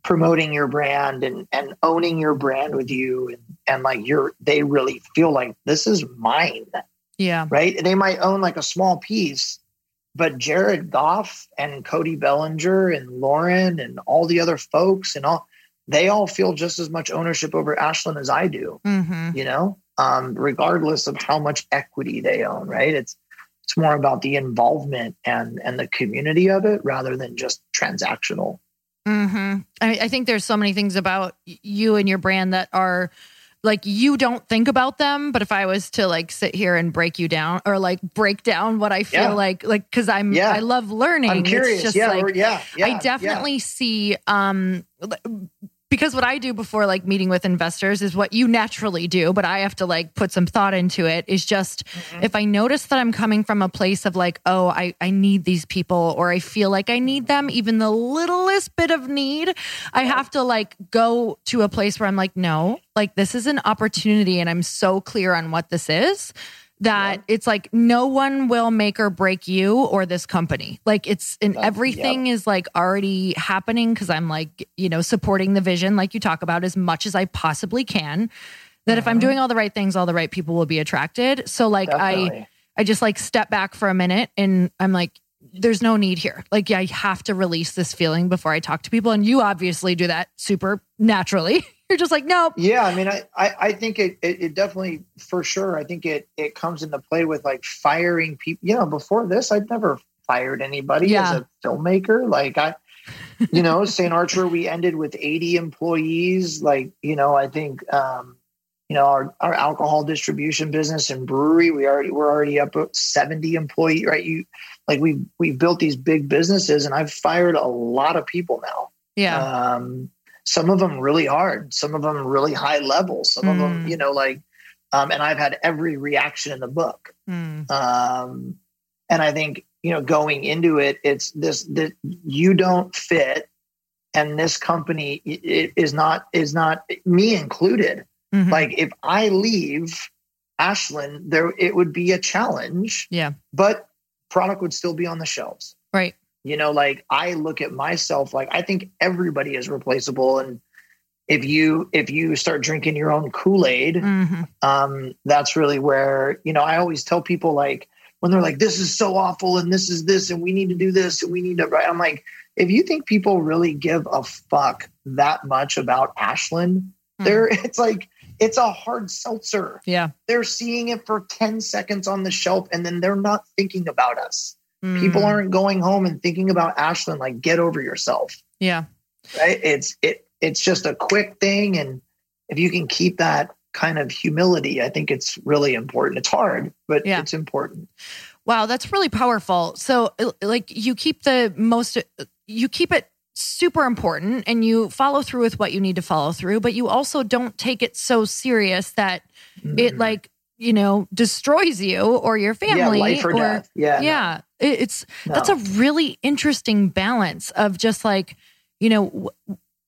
promoting your brand and, and owning your brand with you and, and like you're, they really feel like this is mine yeah. Right. They might own like a small piece, but Jared Goff and Cody Bellinger and Lauren and all the other folks and all, they all feel just as much ownership over ashland as I do, mm-hmm. you know? um, regardless of how much equity they own, right? It's it's more about the involvement and and the community of it rather than just transactional. Mm-hmm. I, I think there's so many things about you and your brand that are like you don't think about them but if i was to like sit here and break you down or like break down what i feel yeah. like like because i'm yeah. i love learning i'm curious it's just yeah, like, yeah, yeah i definitely see um because what I do before like meeting with investors is what you naturally do, but I have to like put some thought into it is just mm-hmm. if I notice that I'm coming from a place of like, oh, I, I need these people or I feel like I need them, even the littlest bit of need, I have to like go to a place where I'm like, no, like this is an opportunity and I'm so clear on what this is that yeah. it's like no one will make or break you or this company. Like it's and everything is like already happening because I'm like, you know, supporting the vision, like you talk about, as much as I possibly can. That if I'm mm-hmm. doing all the right things, all the right people will be attracted. So like Definitely. I I just like step back for a minute and I'm like, there's no need here. Like, yeah, I have to release this feeling before I talk to people. And you obviously do that super naturally. [laughs] You're just like, nope. Yeah, I mean, I, I, I think it, it, it, definitely, for sure, I think it, it comes into play with like firing people. You know, before this, I'd never fired anybody yeah. as a filmmaker. Like, I, you know, St. Archer, we ended with 80 employees. Like, you know, I think, um, you know, our, our alcohol distribution business and brewery, we already, we're already up at 70 employee, right? You like we, we've built these big businesses and I've fired a lot of people now. Yeah. Um, some of them really hard, some of them really high level, some mm. of them, you know, like, um, and I've had every reaction in the book. Mm. Um, and I think, you know, going into it, it's this, that you don't fit and this company is not, is not me included. Mm-hmm. Like if I leave Ashland, there, it would be a challenge. Yeah. But product would still be on the shelves. Right. You know, like I look at myself like I think everybody is replaceable and if you if you start drinking your own Kool-Aid, mm-hmm. um, that's really where, you know, I always tell people like when they're like, this is so awful and this is this and we need to do this and we need to right. I'm like, if you think people really give a fuck that much about Ashland, mm-hmm. there [laughs] it's like it's a hard seltzer. Yeah. They're seeing it for 10 seconds on the shelf and then they're not thinking about us. Mm. People aren't going home and thinking about Ashland like get over yourself. Yeah. Right? It's it it's just a quick thing and if you can keep that kind of humility, I think it's really important. It's hard, but yeah. it's important. Wow, that's really powerful. So like you keep the most you keep it super important and you follow through with what you need to follow through, but you also don't take it so serious that mm. it like you know destroys you or your family yeah, life or, or death. yeah yeah. No. it's no. that's a really interesting balance of just like you know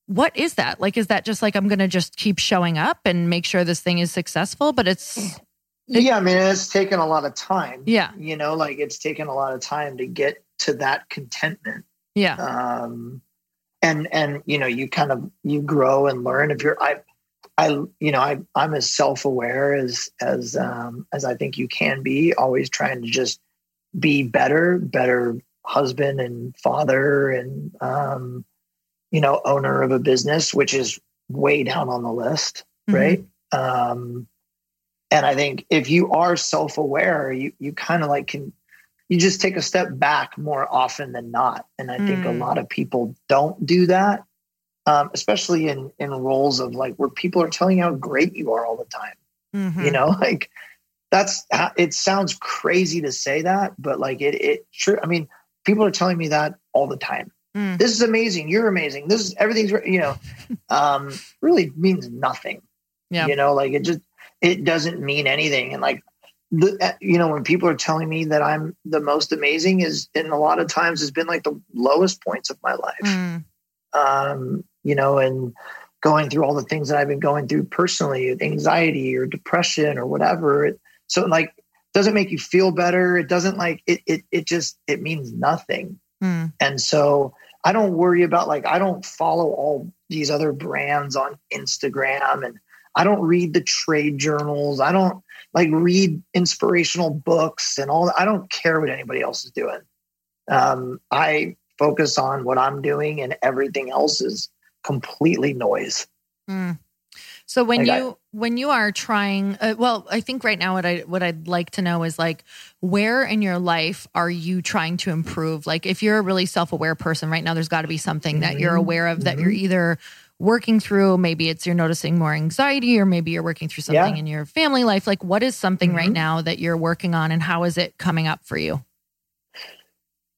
what is that? Like is that just like i'm gonna just keep showing up and make sure this thing is successful? But it's it, yeah i mean it's taken a lot of time. Yeah. You know like it's taken a lot of time to get to that contentment. Yeah. Um and and you know you kind of you grow and learn if you're i I, you know, I, I'm as self-aware as as um, as I think you can be. Always trying to just be better, better husband and father, and um, you know, owner of a business, which is way down on the list, mm-hmm. right? Um, and I think if you are self-aware, you you kind of like can you just take a step back more often than not. And I mm. think a mm. lot of people don't do that um, especially in in roles of like where people are telling you how great you are all the time. Mm-hmm. You know, [laughs] like that's it sounds crazy to say that, but like it it true. I mean, people are telling me that all the time. Mm. This is amazing. You're amazing. This is everything's you know, [laughs] um, really means nothing. Yeah. You know, like it just it doesn't mean anything. And like the uh, you know when people are telling me that I'm the most amazing is in a lot of times has been like the lowest points of my life. Mm. Um, you know, and going through all the things that I've been going through personally, anxiety or depression or whatever. It, so like doesn't make you feel better. It doesn't like it it it just it means nothing. Mm. And so I don't worry about like I don't follow all these other brands on Instagram and I don't read the trade journals. I don't like read inspirational books and all I don't care what anybody else is doing. Um, I focus on what I'm doing and everything else is completely noise. Mm. So when like you I, when you are trying, uh, well, I think right now what I what I'd like to know is like where in your life are you trying to improve? Like if you're a really self aware person right now, there's got to be something mm-hmm, that you're mm-hmm. aware of that mm-hmm. you're either working through. Maybe it's you're noticing more anxiety, or maybe you're working through something yeah. in your family life. Like what is something mm-hmm. right now that you're working on, and how is it coming up for you?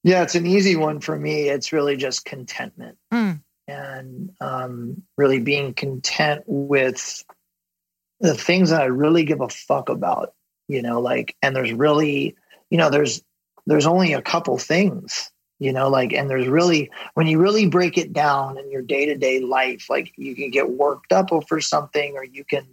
Yeah, it's an easy one for me. It's really just contentment. Mm and um, really being content with the things that I really give a fuck about, you know, like, and there's really, you know, there's, there's only a couple things, you know, like, and there's really, when you really break it down in your day to day life, like you can get worked up over something or you can,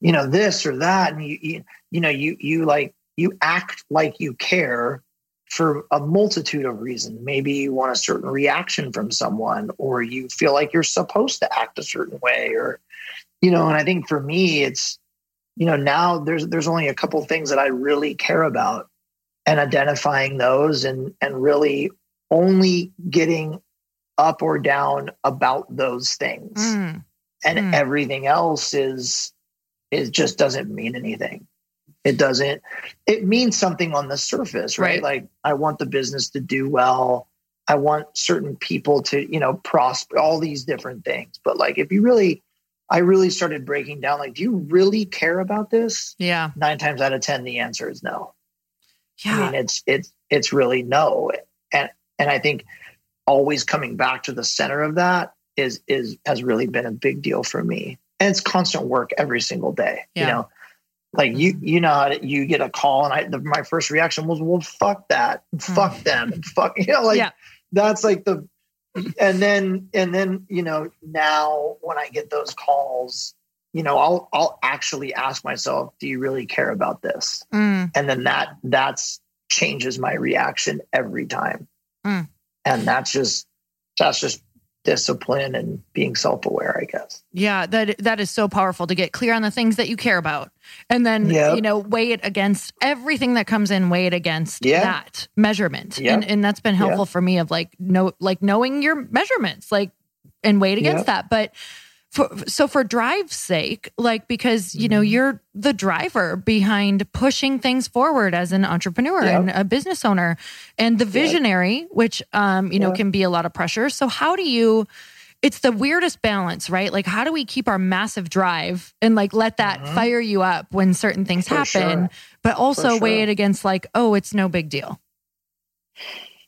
you know, this or that. And you, you, you know, you, you like, you act like you care for a multitude of reasons. Maybe you want a certain reaction from someone, or you feel like you're supposed to act a certain way, or you know. And I think for me, it's you know now there's there's only a couple things that I really care about, and identifying those, and and really only getting up or down about those things, mm. and mm. everything else is it just doesn't mean anything. It doesn't, it means something on the surface, right? right? Like I want the business to do well. I want certain people to, you know, prosper, all these different things. But like if you really, I really started breaking down like, do you really care about this? Yeah. Nine times out of 10, the answer is no. Yeah. I mean, it's, it's, it's really no. And, and I think always coming back to the center of that is, is, has really been a big deal for me. And it's constant work every single day. Yeah. You know, like you, you know, you get a call, and I, the, my first reaction was, "Well, fuck that, fuck mm. them, and fuck," [laughs] you know, like yeah. that's like the, and then, and then, you know, now when I get those calls, you know, I'll, I'll actually ask myself, "Do you really care about this?" Mm. And then that, that's changes my reaction every time, mm. and that's just, that's just discipline and being self-aware i guess yeah that that is so powerful to get clear on the things that you care about and then yep. you know weigh it against everything that comes in weigh it against yeah. that measurement yep. and and that's been helpful yep. for me of like know like knowing your measurements like and weigh it against that but for, so for drive's sake like because you know mm-hmm. you're the driver behind pushing things forward as an entrepreneur yep. and a business owner and the visionary yep. which um you know yep. can be a lot of pressure so how do you it's the weirdest balance right like how do we keep our massive drive and like let that mm-hmm. fire you up when certain things for happen sure. but also sure. weigh it against like oh it's no big deal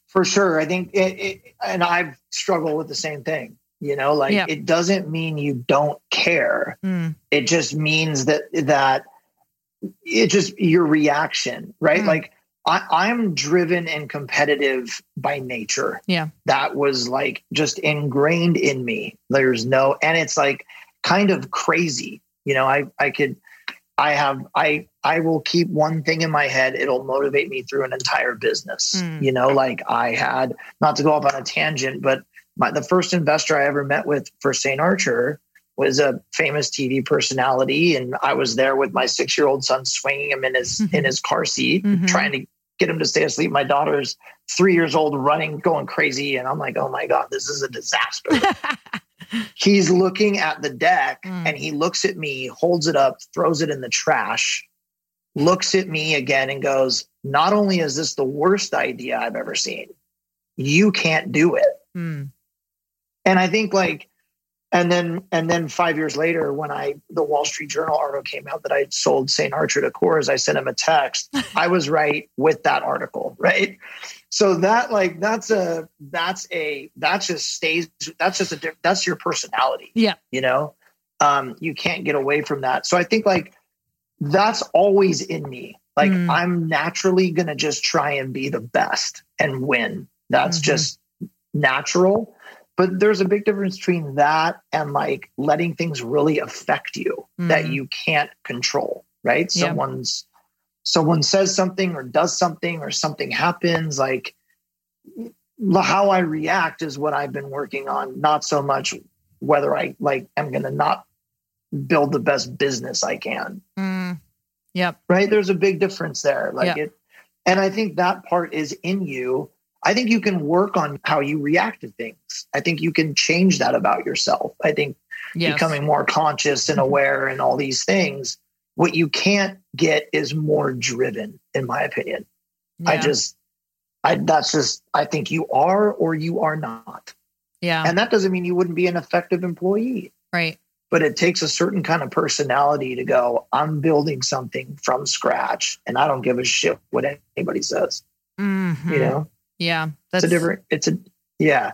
for sure i think it, it, and i've struggled with the same thing you know like it doesn't mean you don't care. Mm. it just means that that it just your reaction right? Mm. like I, i'm driven and competitive by nature. Yeah. That was like just ingrained in me. There's no and it's like kind of crazy. You know i i could i have i i will keep one thing in my head. It'll motivate me through an entire business. Mm. you know like i had not to go off on a tangent but my, the first investor I ever met with for St. Archer was a famous TV personality, and I was there with my six year old son, swinging him in his mm-hmm. in his car seat, mm-hmm. trying to get him to stay asleep. My daughter's three years old, running, going crazy, and I'm like, oh my god, this is a disaster. [laughs] He's looking at the deck, mm. and he looks at me, holds it up, throws it in the trash, looks at me again, and goes, "Not only is this the worst idea I've ever seen, you can't do it." Mm. And I think like, and then and then five years later, when I the Wall Street Journal article came out that I sold St. Archer to Coors, I sent him a text. [laughs] I was right with that article, right? So that like that's a that's a that just stays that's just a that's your personality. Yeah, you know, um, you can't get away from that. So I think like that's always in me. Like mm. I'm naturally gonna just try and be the best and win. That's mm-hmm. just natural. But there's a big difference between that and like letting things really affect you mm. that you can't control, right? Yeah. Someone's someone says something or does something or something happens like how I react is what I've been working on, not so much whether I like am going to not build the best business I can. Mm. Yep. Right? There's a big difference there. Like yep. it and I think that part is in you I think you can work on how you react to things. I think you can change that about yourself. I think yes. becoming more conscious and aware and all these things. What you can't get is more driven, in my opinion. Yeah. I just, I that's just, I think you are or you are not. Yeah. And that doesn't mean you wouldn't be an effective employee. Right. But it takes a certain kind of personality to go, I'm building something from scratch and I don't give a shit what anybody says. Mm-hmm. You know? Yeah. That's it's a different, it's a, yeah.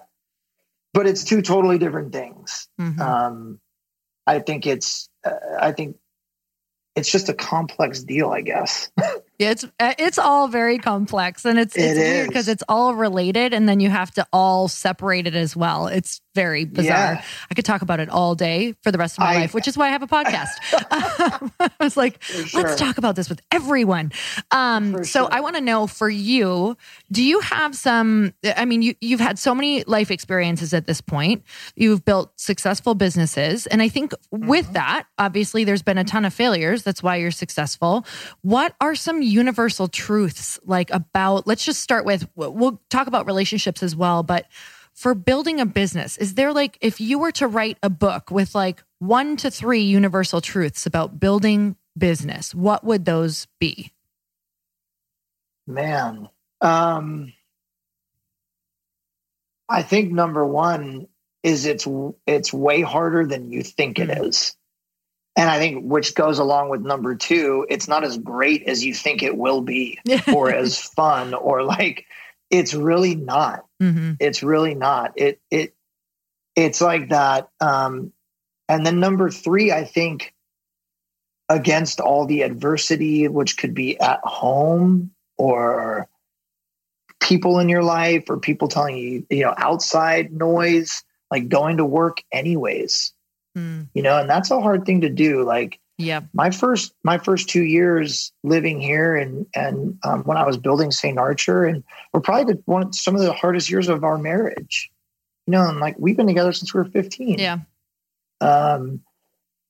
But it's two totally different things. Mm-hmm. Um, I think it's, uh, I think it's just a complex deal, I guess. [laughs] It's uh, it's all very complex and it's it's it weird because it's all related and then you have to all separate it as well. It's very bizarre. Yeah. I could talk about it all day for the rest of my I, life, which is why I have a podcast. [laughs] [laughs] I was like, sure. let's talk about this with everyone. Um, so sure. I want to know for you, do you have some? I mean, you you've had so many life experiences at this point. You've built successful businesses, and I think mm-hmm. with that, obviously, there's been a ton of failures. That's why you're successful. What are some universal truths like about? Let's just start with. We'll talk about relationships as well, but for building a business, is there like, if you were to write a book with like one to three universal truths about building business, what would those be? Man, um, I think number one is it's it's way harder than you think it is. mm-hmm. is. And I think which goes along with number two, it's not as great as you think it will be [laughs] or as fun or like it's really not. Mm-hmm. It's really not. It it it's like that. Um, and then number three, I think against all the adversity, which could be at home or people in your life or people telling you, you know, outside noise, like going to work anyways. Mm. You know, and that's a hard thing to do. Like yeah. My first my first two years living here and and um, when I was building St. Archer and we're probably the, one some of the hardest years of our marriage. You know, and like we've been together since we were 15. Yeah. Um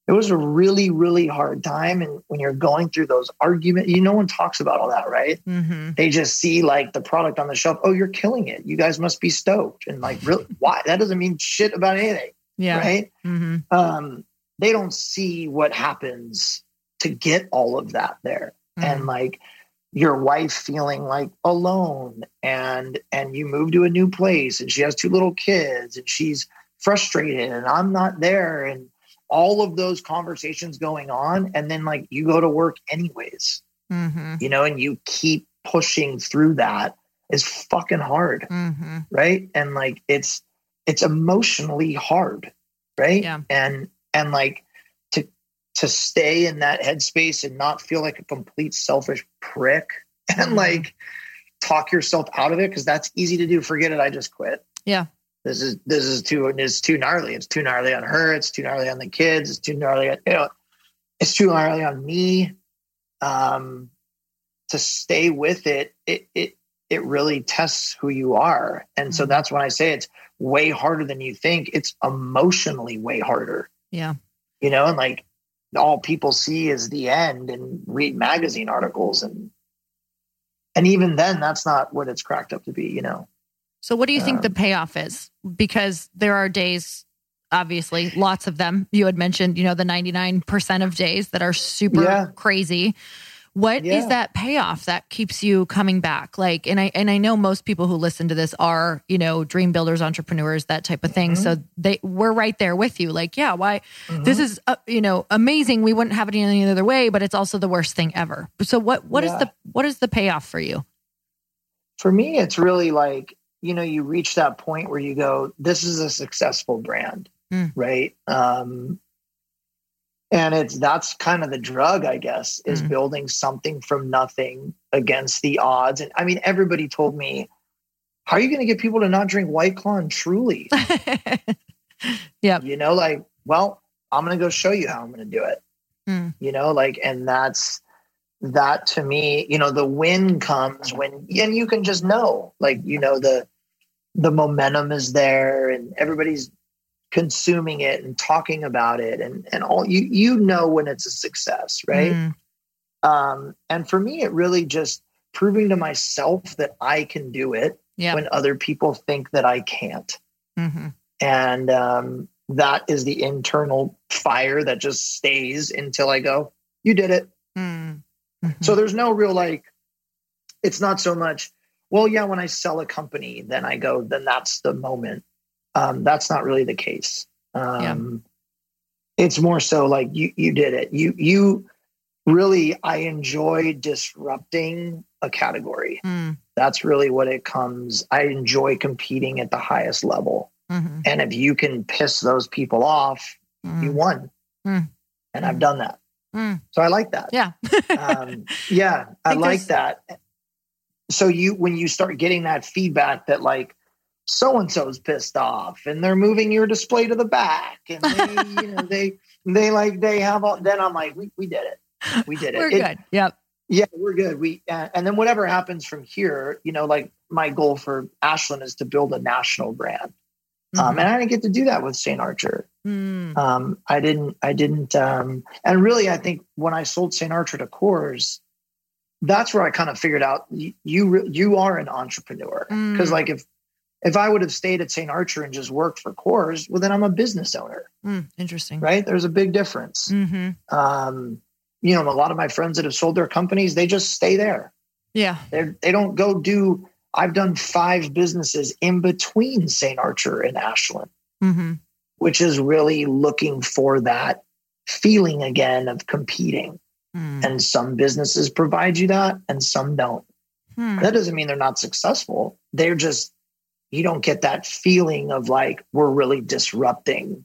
it was a really, really hard time. And when you're going through those arguments, you no one talks about all that, right? Mm-hmm. They just see like the product on the shelf. Oh, you're killing it. You guys must be stoked. And like, really, why? That doesn't mean shit about anything. Yeah. Right. Mm-hmm. Um, they don't see what happens to get all of that there mm. and like your wife feeling like alone and and you move to a new place and she has two little kids and she's frustrated and I'm not there and all of those conversations going on and then like you go to work anyways mm-hmm. you know and you keep pushing through that is fucking hard mm-hmm. right and like it's it's emotionally hard right? Yeah. and and like to to stay in that headspace and not feel like a complete selfish prick [laughs] and mm-hmm. like talk yourself out of it because that's easy to do. Forget it i just quit. Yeah. This is this is too it's too gnarly. It's too gnarly on her. It's too gnarly on the kids. It's too gnarly on, you know it's too gnarly on me. Um to stay with it it it it really tests who you are and mm-hmm. so that's when i say it's way harder than you think it's emotionally way harder yeah. You know, and like all people see is the end and read magazine articles and and even then that's not what it's cracked up to be, you know. So what do you think um, the payoff is? Because there are days obviously lots of them. You had mentioned, you know, the 99% of days that are super yeah. crazy. What yeah. is that payoff that keeps you coming back? Like, and I and I know most people who listen to this are, you know, dream builders, entrepreneurs, that type of thing. Mm-hmm. So they we're right there with you. Like, yeah, why? Mm-hmm. This is uh, you know amazing. We wouldn't have it any other way, but it's also the worst thing ever. So what what yeah. is the what is the payoff for you? For me, it's really like you know you reach that point where you go, this is a successful brand, mm. right? Um, and it's that's kind of the drug i guess is mm-hmm. building something from nothing against the odds and i mean everybody told me how are you going to get people to not drink white claw and truly [laughs] yeah you know like well i'm going to go show you how i'm going to do it mm. you know like and that's that to me you know the win comes when and you can just know like you know the the momentum is there and everybody's consuming it and talking about it and and all you you know when it's a success right mm. um and for me it really just proving to myself that i can do it yep. when other people think that i can't mm-hmm. and um that is the internal fire that just stays until I go, you did it. Mm-hmm. So there's no real like, it's not so much, well, yeah, when I sell a company, then I go, then that's the moment. Um, that's not really the case. Um, yeah. It's more so like you, you did it. You, you really, I enjoy disrupting a category. Mm. That's really what it comes. I enjoy competing at the highest level. Mm-hmm. And if you can piss those people off, mm. you won. Mm. And I've done that. Mm. So I like that. Yeah. [laughs] um, yeah, I, I like that. So you, when you start getting that feedback that like, so and so's pissed off and they're moving your display to the back and they, you know, they, [laughs] they like, they have all, then I'm like, we, we did it. We did it. We're it, good. Yep. Yeah, we're good. We, uh, and then whatever happens from here, you know, like my goal for Ashland is to build a national brand. Um, mm-hmm. Um, and I didn't get to do that with St. Archer. Mm. Um, I didn't, I didn't, um, and really, I think when I sold St. Archer to Coors, that's where I kind of figured out you, you, you are an entrepreneur. Mm. Cause like if, if I would have stayed at St. Archer and just worked for Coors, well, then I'm a business owner. Mm, interesting. Right. There's a big difference. Mm-hmm. Um, you know, a lot of my friends that have sold their companies, they just stay there. Yeah. They they don't go do I've done five businesses in between St. Archer and Ashland, mm-hmm. which is really looking for that feeling again of competing. Mm. And some businesses provide you that and some don't. Hmm. That doesn't mean they're not successful. They're just, you don't get that feeling of like, we're really disrupting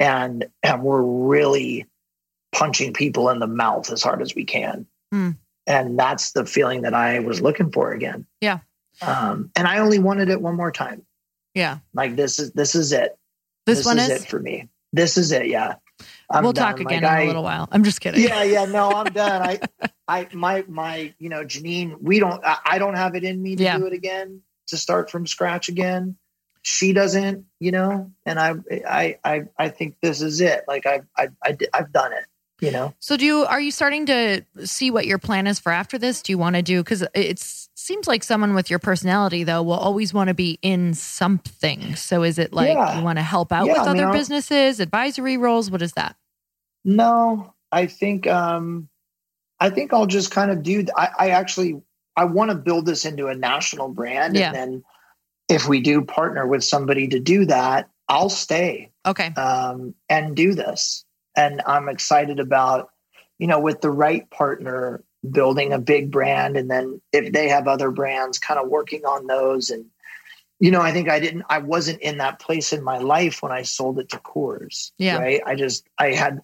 and, and we're really punching people in the mouth as hard as we can. Hmm. And that's the feeling that I was looking for again. Yeah. Um, and I only wanted it one more time. Yeah. Like this is this is it. This, this one is, is, it for me. This is it. Yeah. I'm we'll done. talk again like, in a little while. I'm just kidding. Yeah, yeah. No, I'm [laughs] done. I, I, my, my, you know, Janine, we don't. I, I don't have it in me to yeah. do it again. To start from scratch again. She doesn't, you know. And I, I, I, I think this is it. Like I, I, I I've done it you know. So do you are you starting to see what your plan is for after this? Do you want to do cuz it seems like someone with your personality though will always want to be in something. So is it like yeah. you want to help out yeah, with other mean, businesses, advisory roles, what is that? No, I think um I think I'll just kind of do I, I actually I want to build this into a national brand yeah. and then if we do partner with somebody to do that, I'll stay. Okay. Um, and do this and I'm excited about, you know, with the right partner building a big brand and then if they have other brands kind of working on those and you know i think i didn't i wasn't in that place in my life when i sold it to coors yeah right i just i had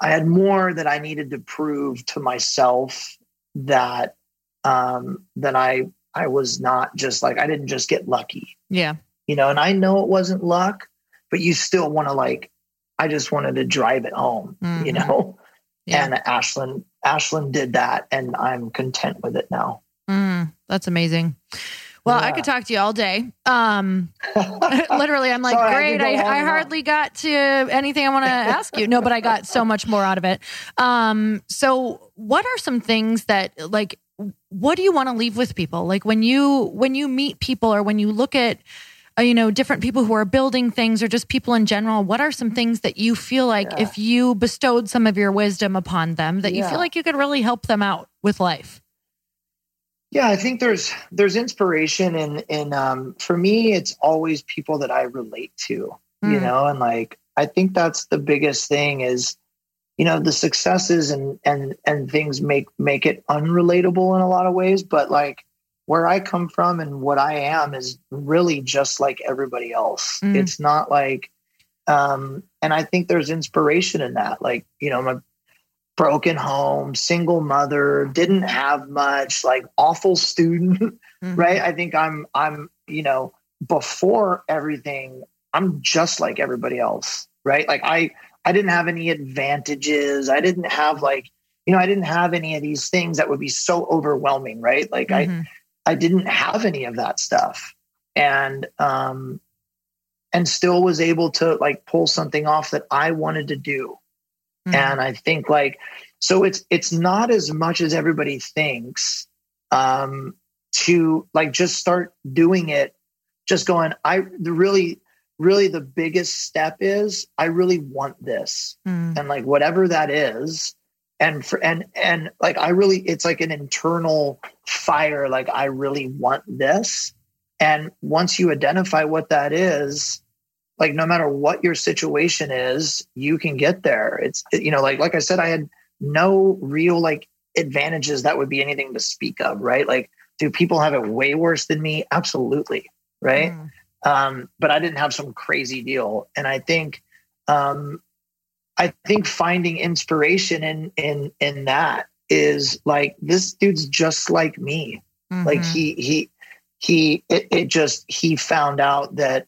i had more that i needed to prove to myself that um that i i was not just like i didn't just get lucky yeah you know and i know it wasn't luck but you still want to like I just wanted to drive it home, mm-hmm. you know? Yeah. And Ashland, Ashland did that and I'm content with it now. Mm, that's amazing. Well, yeah. I could talk to you all day. Um, [laughs] literally, I'm like, Sorry, great. I, I, I hardly got to anything I want to [laughs] ask you. No, but I got so much more out of it. Um, so what are some things that like, what do you want to leave with people? Like when you, when you meet people or when you look at, uh, you know, different people who are building things or just people in general, what are some things that you feel like yeah. if you bestowed some of your wisdom upon them that yeah. you feel like you could really help them out with life? Yeah, I think there's there's inspiration in in um for me it's always people that I relate to, mm. you know, and like I think that's the biggest thing is you know the successes and and and things make make it unrelatable in a lot of ways but like where I come from and what I am is really just like everybody else. Mm. It's not like, um, and I think there's inspiration in that. Like, you know, my broken home, single mother, didn't have much, like awful student, [laughs] mm-hmm. right? I think I'm, I'm, you know, before everything, I'm just like everybody else, right? Like I, I didn't have any advantages. I didn't have like, you know, I didn't have any of these things that would be so overwhelming, right? Like mm-hmm. I, I didn't have any of that stuff. And um and still was able to like pull something off that I wanted to do. Mm-hmm. And I think like so it's it's not as much as everybody thinks um to like just start doing it just going I really really the biggest step is I really want this. Mm. And like whatever that is, and for and and like I really it's like an internal fire, like I really want this. And once you identify what that is, like no matter what your situation is, you can get there. It's you know, like like I said, I had no real like advantages that would be anything to speak of, right? Like, do people have it way worse than me? Absolutely, right? Mm. Um, but I didn't have some crazy deal. And I think um, I think finding inspiration in in in that is like this dude's just like me. Mm-hmm. Like he he he it, it just he found out that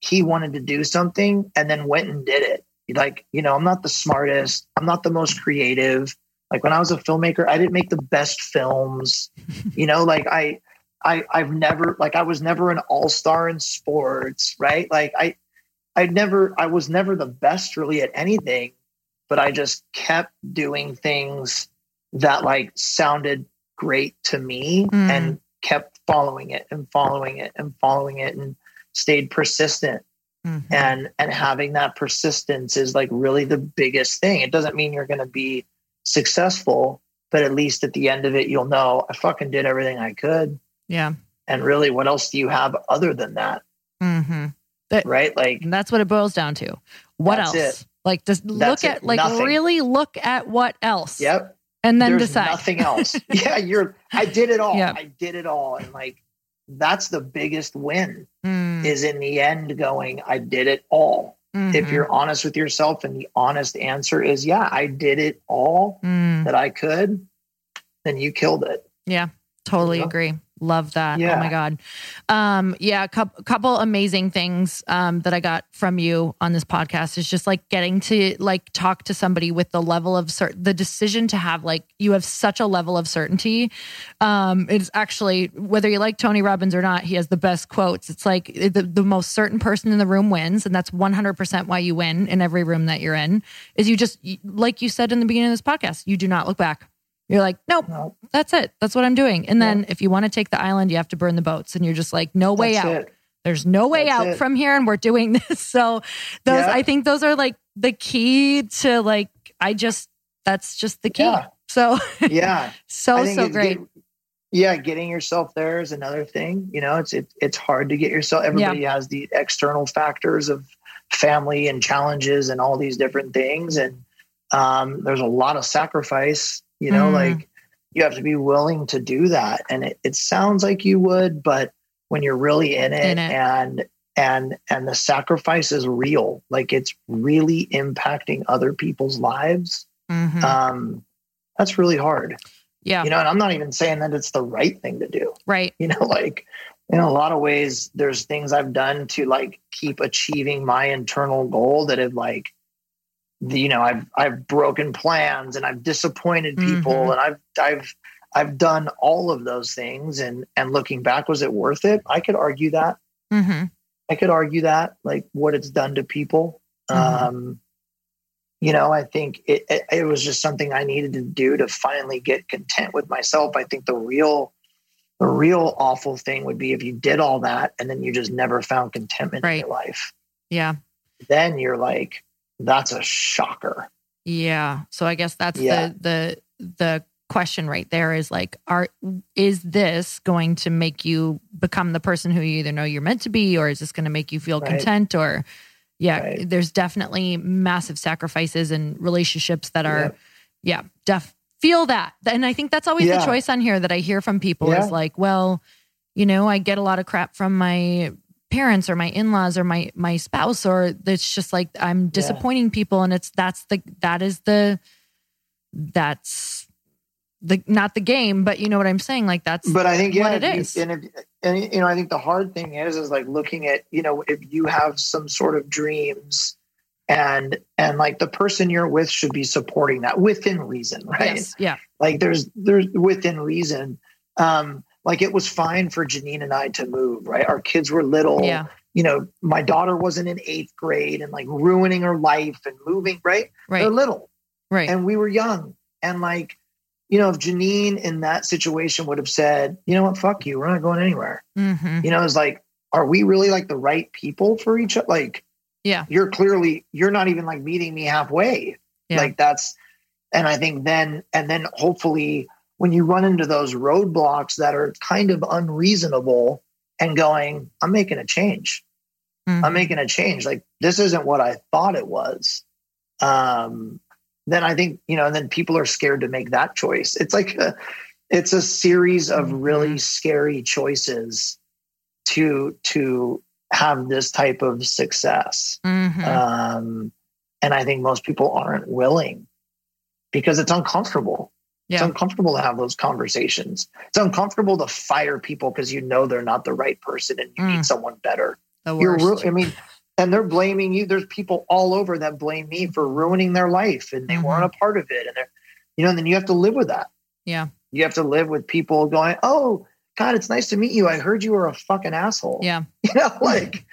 he wanted to do something and then went and did it. Like, you know, I'm not the smartest, I'm not the most creative. Like when I was a filmmaker, I didn't make the best films. [laughs] you know, like I I I've never like I was never an all-star in sports, right? Like I I never I was never the best really at anything, but I just kept doing things that like sounded great to me mm. and kept following it and following it and following it and stayed persistent. Mm-hmm. And and having that persistence is like really the biggest thing. It doesn't mean you're going to be successful, but at least at the end of it you'll know I fucking did everything I could. Yeah. And really, what else do you have other than that? Mm-hmm. That, right? Like that's what it boils down to. What else? It. Like just that's look at like nothing. really look at what else. Yep. And then There's decide. Nothing else. [laughs] yeah, you're I did it all. Yep. I did it all. And like that's the biggest win mm. is in the end going, I did it all. Mm-hmm. If you're honest with yourself and the honest answer is, yeah, I did it all mm. that I could, then you killed it. Yeah, totally you know? agree. Love that. Yeah. Oh my God. Um, yeah, a couple, couple amazing things um, that I got from you on this podcast is just like getting to like talk to somebody with the level of cert- the decision to have like you have such a level of certainty. Um, it's actually whether you like Tony Robbins or not, he has the best quotes. It's like the, the most certain person in the room wins, and that's 100% why you win in every room that you're in. Is you just like you said in the beginning of this podcast, you do not look back. You're like, nope, nope, that's it. That's what I'm doing. And then if you want to take the island, you have to burn the boats. And you're just like, no way that's out. It. There's no way that's out it. from here. And we're doing [laughs] this. So those, yeah. I think those are like the key to like, I just, that's just the key. Yeah. So [laughs] yeah, so, so great. Yeah. Getting yourself there is another thing. You know, it's, it, it's hard to get yourself. Everybody has the external factors of family and challenges and all these different things. And um, there's a lot of sacrifice you know, mm. like you have to be willing to do that. And it, it sounds like you would, but when you're really in it, in it. and and and the sacrifice is real, like it's really impacting other people's lives. Mm-hmm. Um, that's really hard. Yeah. You know, and I'm not even saying that it's the right thing to do. Right. You know, [laughs] like in a lot of ways, there's things I've done to like keep achieving my internal goal that have like you know i've i've broken plans and i've disappointed people mm-hmm. and i've i've i've done all of those things and and looking back was it worth it i could argue that mm-hmm. i could argue that like what it's done to people mm-hmm. um you know i think it, it, it was just something i needed to do to finally get content with myself i think the real the real awful thing would be if you did all that and then you just never found contentment right. in your life yeah then you're like that's a shocker. Yeah. So I guess that's yeah. the the the question right there is like are is this going to make you become the person who you either know you're meant to be or is this going to make you feel right. content or yeah, right. there's definitely massive sacrifices and relationships that are yeah, yeah def feel that. And I think that's always yeah. the choice on here that I hear from people is like, well, you know, I get a lot of crap from my parents or my in-laws or my my spouse or it's just like I'm disappointing yeah. people and it's that's the that is the that's the not the game but you know what I'm saying? Like that's but I think yeah it is. and, if, and you know I think the hard thing is is like looking at you know if you have some sort of dreams and and like the person you're with should be supporting that within reason [laughs] right? Yes, yeah. Like there's there's within reason. Um like it was fine for Janine and I to move, right? Our kids were little. Yeah. You know, my daughter wasn't in eighth grade and like ruining her life and moving, right? Right. They're little. Right. And we were young. And like, you know, if Janine in that situation would have said, you know what, fuck you, we're not going anywhere. Mm-hmm. You know, it's like, are we really like the right people for each other? Like, yeah, you're clearly, you're not even like meeting me halfway. Yeah. Like that's, and I think then, and then hopefully when you run into those roadblocks that are kind of unreasonable and going, I'm making a change. Mm-hmm. I'm making a change. Like this isn't what I thought it was. Um, then I think, you know, and then people are scared to make that choice. It's like a, it's a series of mm-hmm. really scary choices to to have this type of success. Mm-hmm. Um, and I think most people aren't willing because it's uncomfortable. Yeah. It's uncomfortable to have those conversations. It's uncomfortable to fire people because you know they're not the right person and you mm. need someone better. The worst. You're, I mean, and they're blaming you. There's people all over that blame me for ruining their life and they mm-hmm. weren't a part of it. And they're, you know, and then you have to live with that. Yeah. You have to live with people going, Oh, God, it's nice to meet you. I heard you were a fucking asshole. Yeah. [laughs] You know, like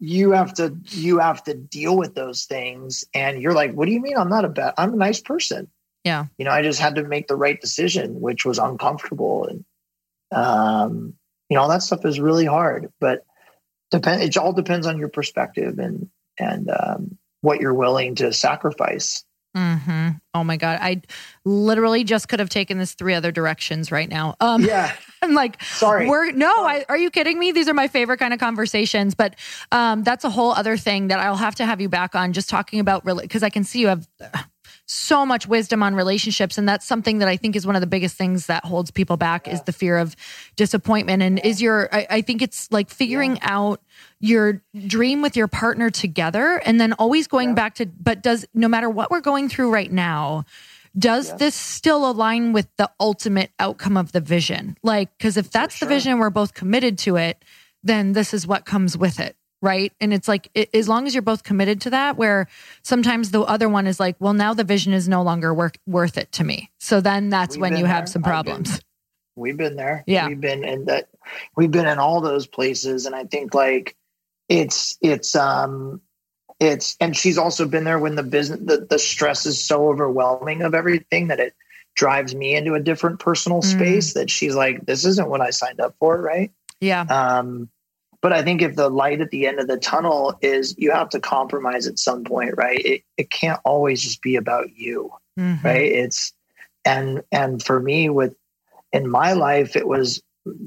you have to you have to deal with those things. And you're like, what do you mean I'm not a bad I'm a nice person? Yeah. You know, I just had to make the right decision, which was uncomfortable. And um, you know, all that stuff is really hard. But depend it all depends on your perspective and and um, what you're willing to sacrifice Mm-hmm. Oh my god, I literally just could have taken this three other directions right now. Um, yeah, [laughs] I'm like, sorry, we're no, I, are you kidding me? These are my favorite kind of conversations, but um, that's a whole other thing that I'll have to have you back on. Just talking about really because I can see you have so much wisdom on relationships and that's something that i think is one of the biggest things that holds people back yeah. is the fear of disappointment and yeah. is your I, I, think it's like figuring yeah. out your dream with your partner together and then always going back to but does no matter what we're going through right now does this still align with the ultimate outcome of the vision like because if that's sure. the vision we're both committed to it then this is what comes with it right? And it's like it, as long as you're both committed to that, where sometimes the other one is like, well, now the vision is no longer work, worth it to me. So then that's we've when you there. have some problems. Been, [laughs] we've been there. Yeah, we've been in that. We've been in all those places, and I think like it's it's um it's and she's also been there when the business the, the stress is so overwhelming of everything that it drives me into a different personal mm. space that she's like this isn't what i signed up for right yeah um but I think if the light at the end of the tunnel is you have to compromise at some point, right? It, it can't always just be about you, mm-hmm. right? It's, and, and for me with, in my life, it was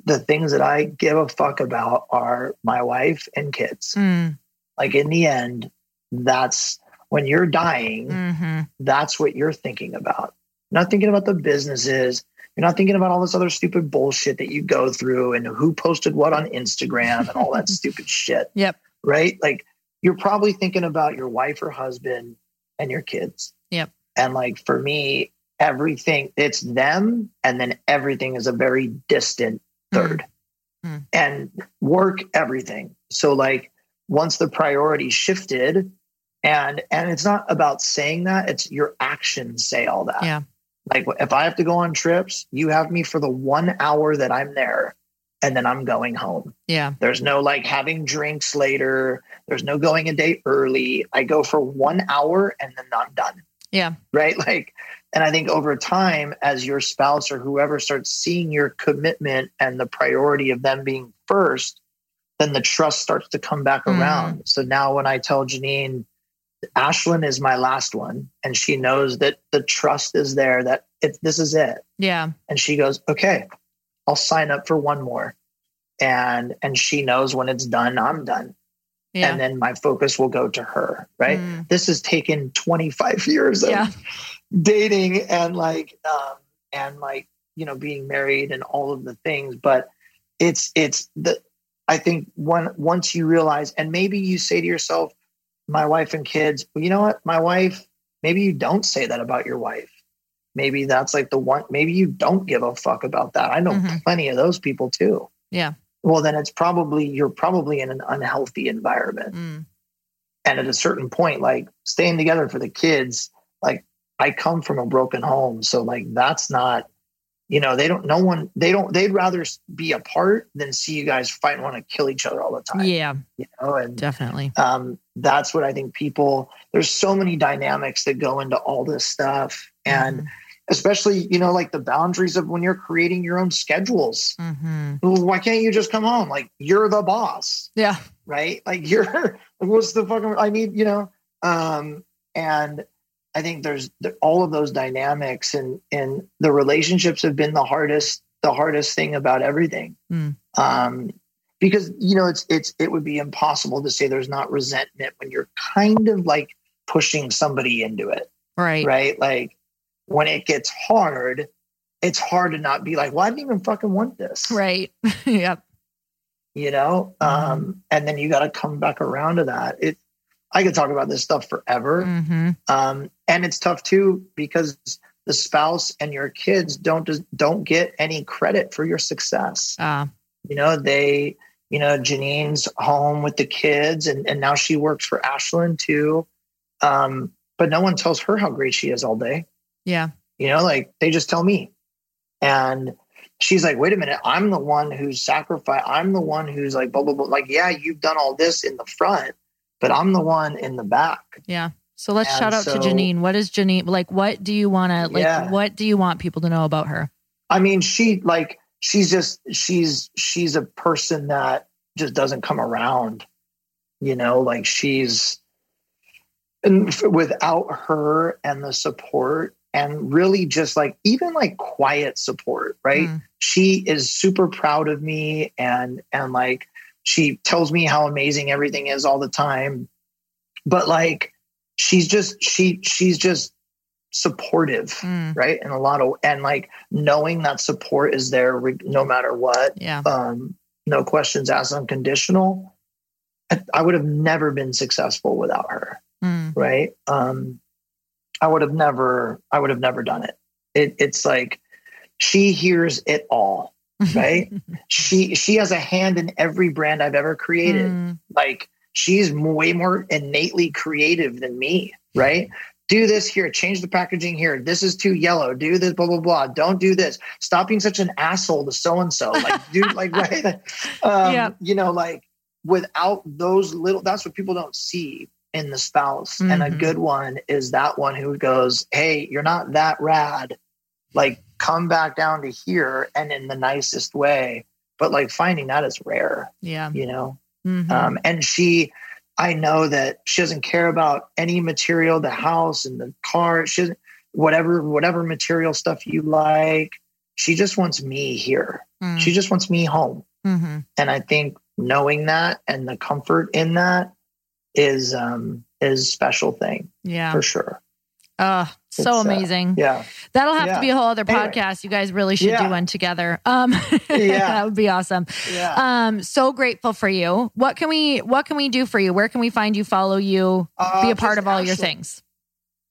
the things that I give a fuck about are my wife and kids. Mm. Like in the end, that's when you're dying, mm-hmm. that's what you're thinking about. Not thinking about the businesses, you're not thinking about all this other stupid bullshit that you go through and who posted what on Instagram and all that [laughs] stupid shit. Yep. Right? Like you're probably thinking about your wife or husband and your kids. Yep. And like for me, everything it's them and then everything is a very distant 3rd mm. Mm. And work everything. So like once the priority shifted and and it's not about saying that, it's your actions say all that. Yeah. Like if I have to go on trips, you have me for the one hour that I'm there and then I'm going home. Yeah. There's no like having drinks later. There's no going a day early. I go for one hour and then I'm done. Yeah. Right. Like, and I think over time, as your spouse or whoever starts seeing your commitment and the priority of them being first, then the trust starts to come back mm. around. So now when I tell Janine, Ashland is my last one, and she knows that the trust is there that it, this is it. Yeah. And she goes, "Okay, I'll sign up for one more," and and she knows when it's done, I'm done. Yeah. And then my focus will go to her. Right. Mm. This has taken 25 years of yeah. dating and like um, and like you know being married and all of the things, but it's it's the I think when once you realize, and maybe you say to yourself, my wife and kids, well, you know what? My wife, maybe you don't say that about your wife. Maybe that's like the one, maybe you don't give a fuck about that. I know mm-hmm. plenty of those people too. Yeah. Well, then it's probably, you're probably in an unhealthy environment. Mm. And at a certain point, like staying together for the kids, like I come from a broken home. So, like, that's not, you know they don't no one they don't they'd rather be apart than see you guys fight and want to kill each other all the time. Yeah. You know and definitely. um that's what i think people there's so many dynamics that go into all this stuff. And mm-hmm. especially you know like the boundaries of when you're creating your own schedules. Mm-hmm. why can't you just come home? Like you're the boss. Yeah. Right? Like [laughs] you're what's the fucking i need you know um and i think there's all of those dynamics and and the relationships have been the hardest the hardest thing about everything mm. um because you know it's it's it would be impossible to say there's not resentment when you're kind of like pushing somebody into it right right like when it gets hard, it's hard to not be like, well, I didn't even fucking want this. Right. [laughs] yep. You know? Mm-hmm. Um, and then you got to come back around to that. It, I could talk about this stuff forever. Mm-hmm. Um, and it's tough too because the spouse and your kids don't don't get any credit for your success. Uh. You know, they, you know, Janine's home with the kids and, and now she works for Ashland too. Um, but no one tells her how great she is all day. Yeah. You know, like they just tell me. And she's like, wait a minute, I'm the one who's sacrificed. I'm the one who's like, blah, blah, blah. Like, yeah, you've done all this in the front, but I'm the one in the back. Yeah. So let's and shout out so, to Janine. What is Janine like? What do you want to like? Yeah. What do you want people to know about her? I mean, she like she's just she's she's a person that just doesn't come around. You know, like she's and without her and the support and really just like even like quiet support right mm. she is super proud of me and and like she tells me how amazing everything is all the time but like she's just she she's just supportive mm. right and a lot of and like knowing that support is there no matter what yeah um no questions asked unconditional I, would have never been successful without her mm. right um I would have never, I would have never done it. it it's like she hears it all, [laughs] right? she she has a hand in every brand I've ever created. Mm. Like she's way more innately creative than me, right? do this here, change the packaging here. This is too yellow. Do this, blah, blah, blah. Don't do this. Stop being such an asshole to so and so. Like, do [laughs] like, right? Um, yeah. You know, like without those little, that's what people don't see in the spouse. Mm-hmm. And a mm-hmm. good one is that one who goes, Hey, you're not that rad. Like, come back down to here and in the nicest way. But like finding that is rare. Yeah. You know? Mm-hmm. Um, and she, I know that she doesn't care about any material, the house and the car. She doesn't, whatever, whatever material stuff you like. She just wants me here. Mm. She just wants me home. Mm-hmm. And I think knowing that and the comfort in that is um is special thing. Yeah. For sure. Uh so uh, amazing. Uh, yeah. That'll have yeah. to be a whole other podcast. Anyway. You guys really should yeah. do one together. Um [laughs] yeah. that would be awesome. Yeah. Um so grateful for you. What can we what can we do for you? Where can we find you, follow you, uh, be a part of all your things?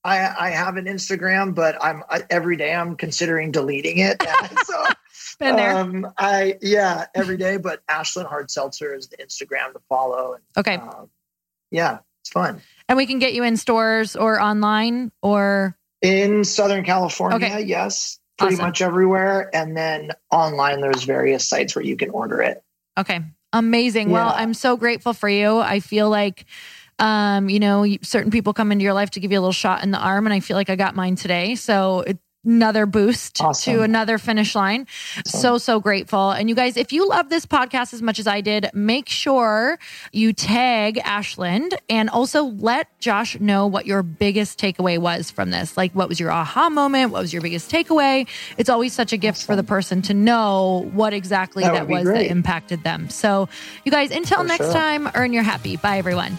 I I have an Instagram, but I'm every day I'm considering deleting it. [laughs] so [laughs] Been there. Um, I yeah, every day, but Ashland Hard Seltzer is the Instagram to follow. And, okay. Um, yeah, it's fun. And we can get you in stores or online or in Southern California. Okay. Yes, pretty awesome. much everywhere. And then online, there's various sites where you can order it. Okay. Amazing. Yeah. Well, I'm so grateful for you. I feel like, um, you know, certain people come into your life to give you a little shot in the arm, and I feel like I got mine today. So it, another boost awesome. to another finish line. Awesome. So, so grateful. And you guys, if you love this podcast as much as I did, make sure you tag Ashland and also let Josh know what your biggest takeaway was from this. Like, what was your aha moment? What was your biggest takeaway? It's always such a gift awesome. for the person to know what exactly that, that was great. that impacted them. So, you guys, until for next sure. time, earn your happy. Bye, everyone.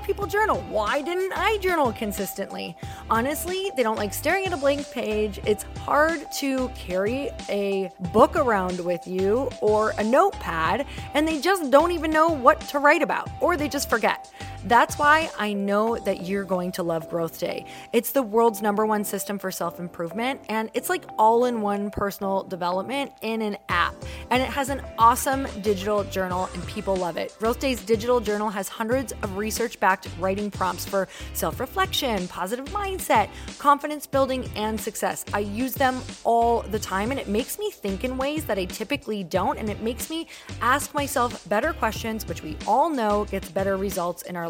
more people journal? Why didn't I journal consistently? Honestly, they don't like staring at a blank page. It's hard to carry a book around with you or a notepad, and they just don't even know what to write about, or they just forget. That's why I know that you're going to love Growth Day. It's the world's number one system for self improvement, and it's like all in one personal development in an app. And it has an awesome digital journal, and people love it. Growth Day's digital journal has hundreds of research backed writing prompts for self reflection, positive mindset, confidence building, and success. I use them all the time, and it makes me think in ways that I typically don't, and it makes me ask myself better questions, which we all know gets better results in our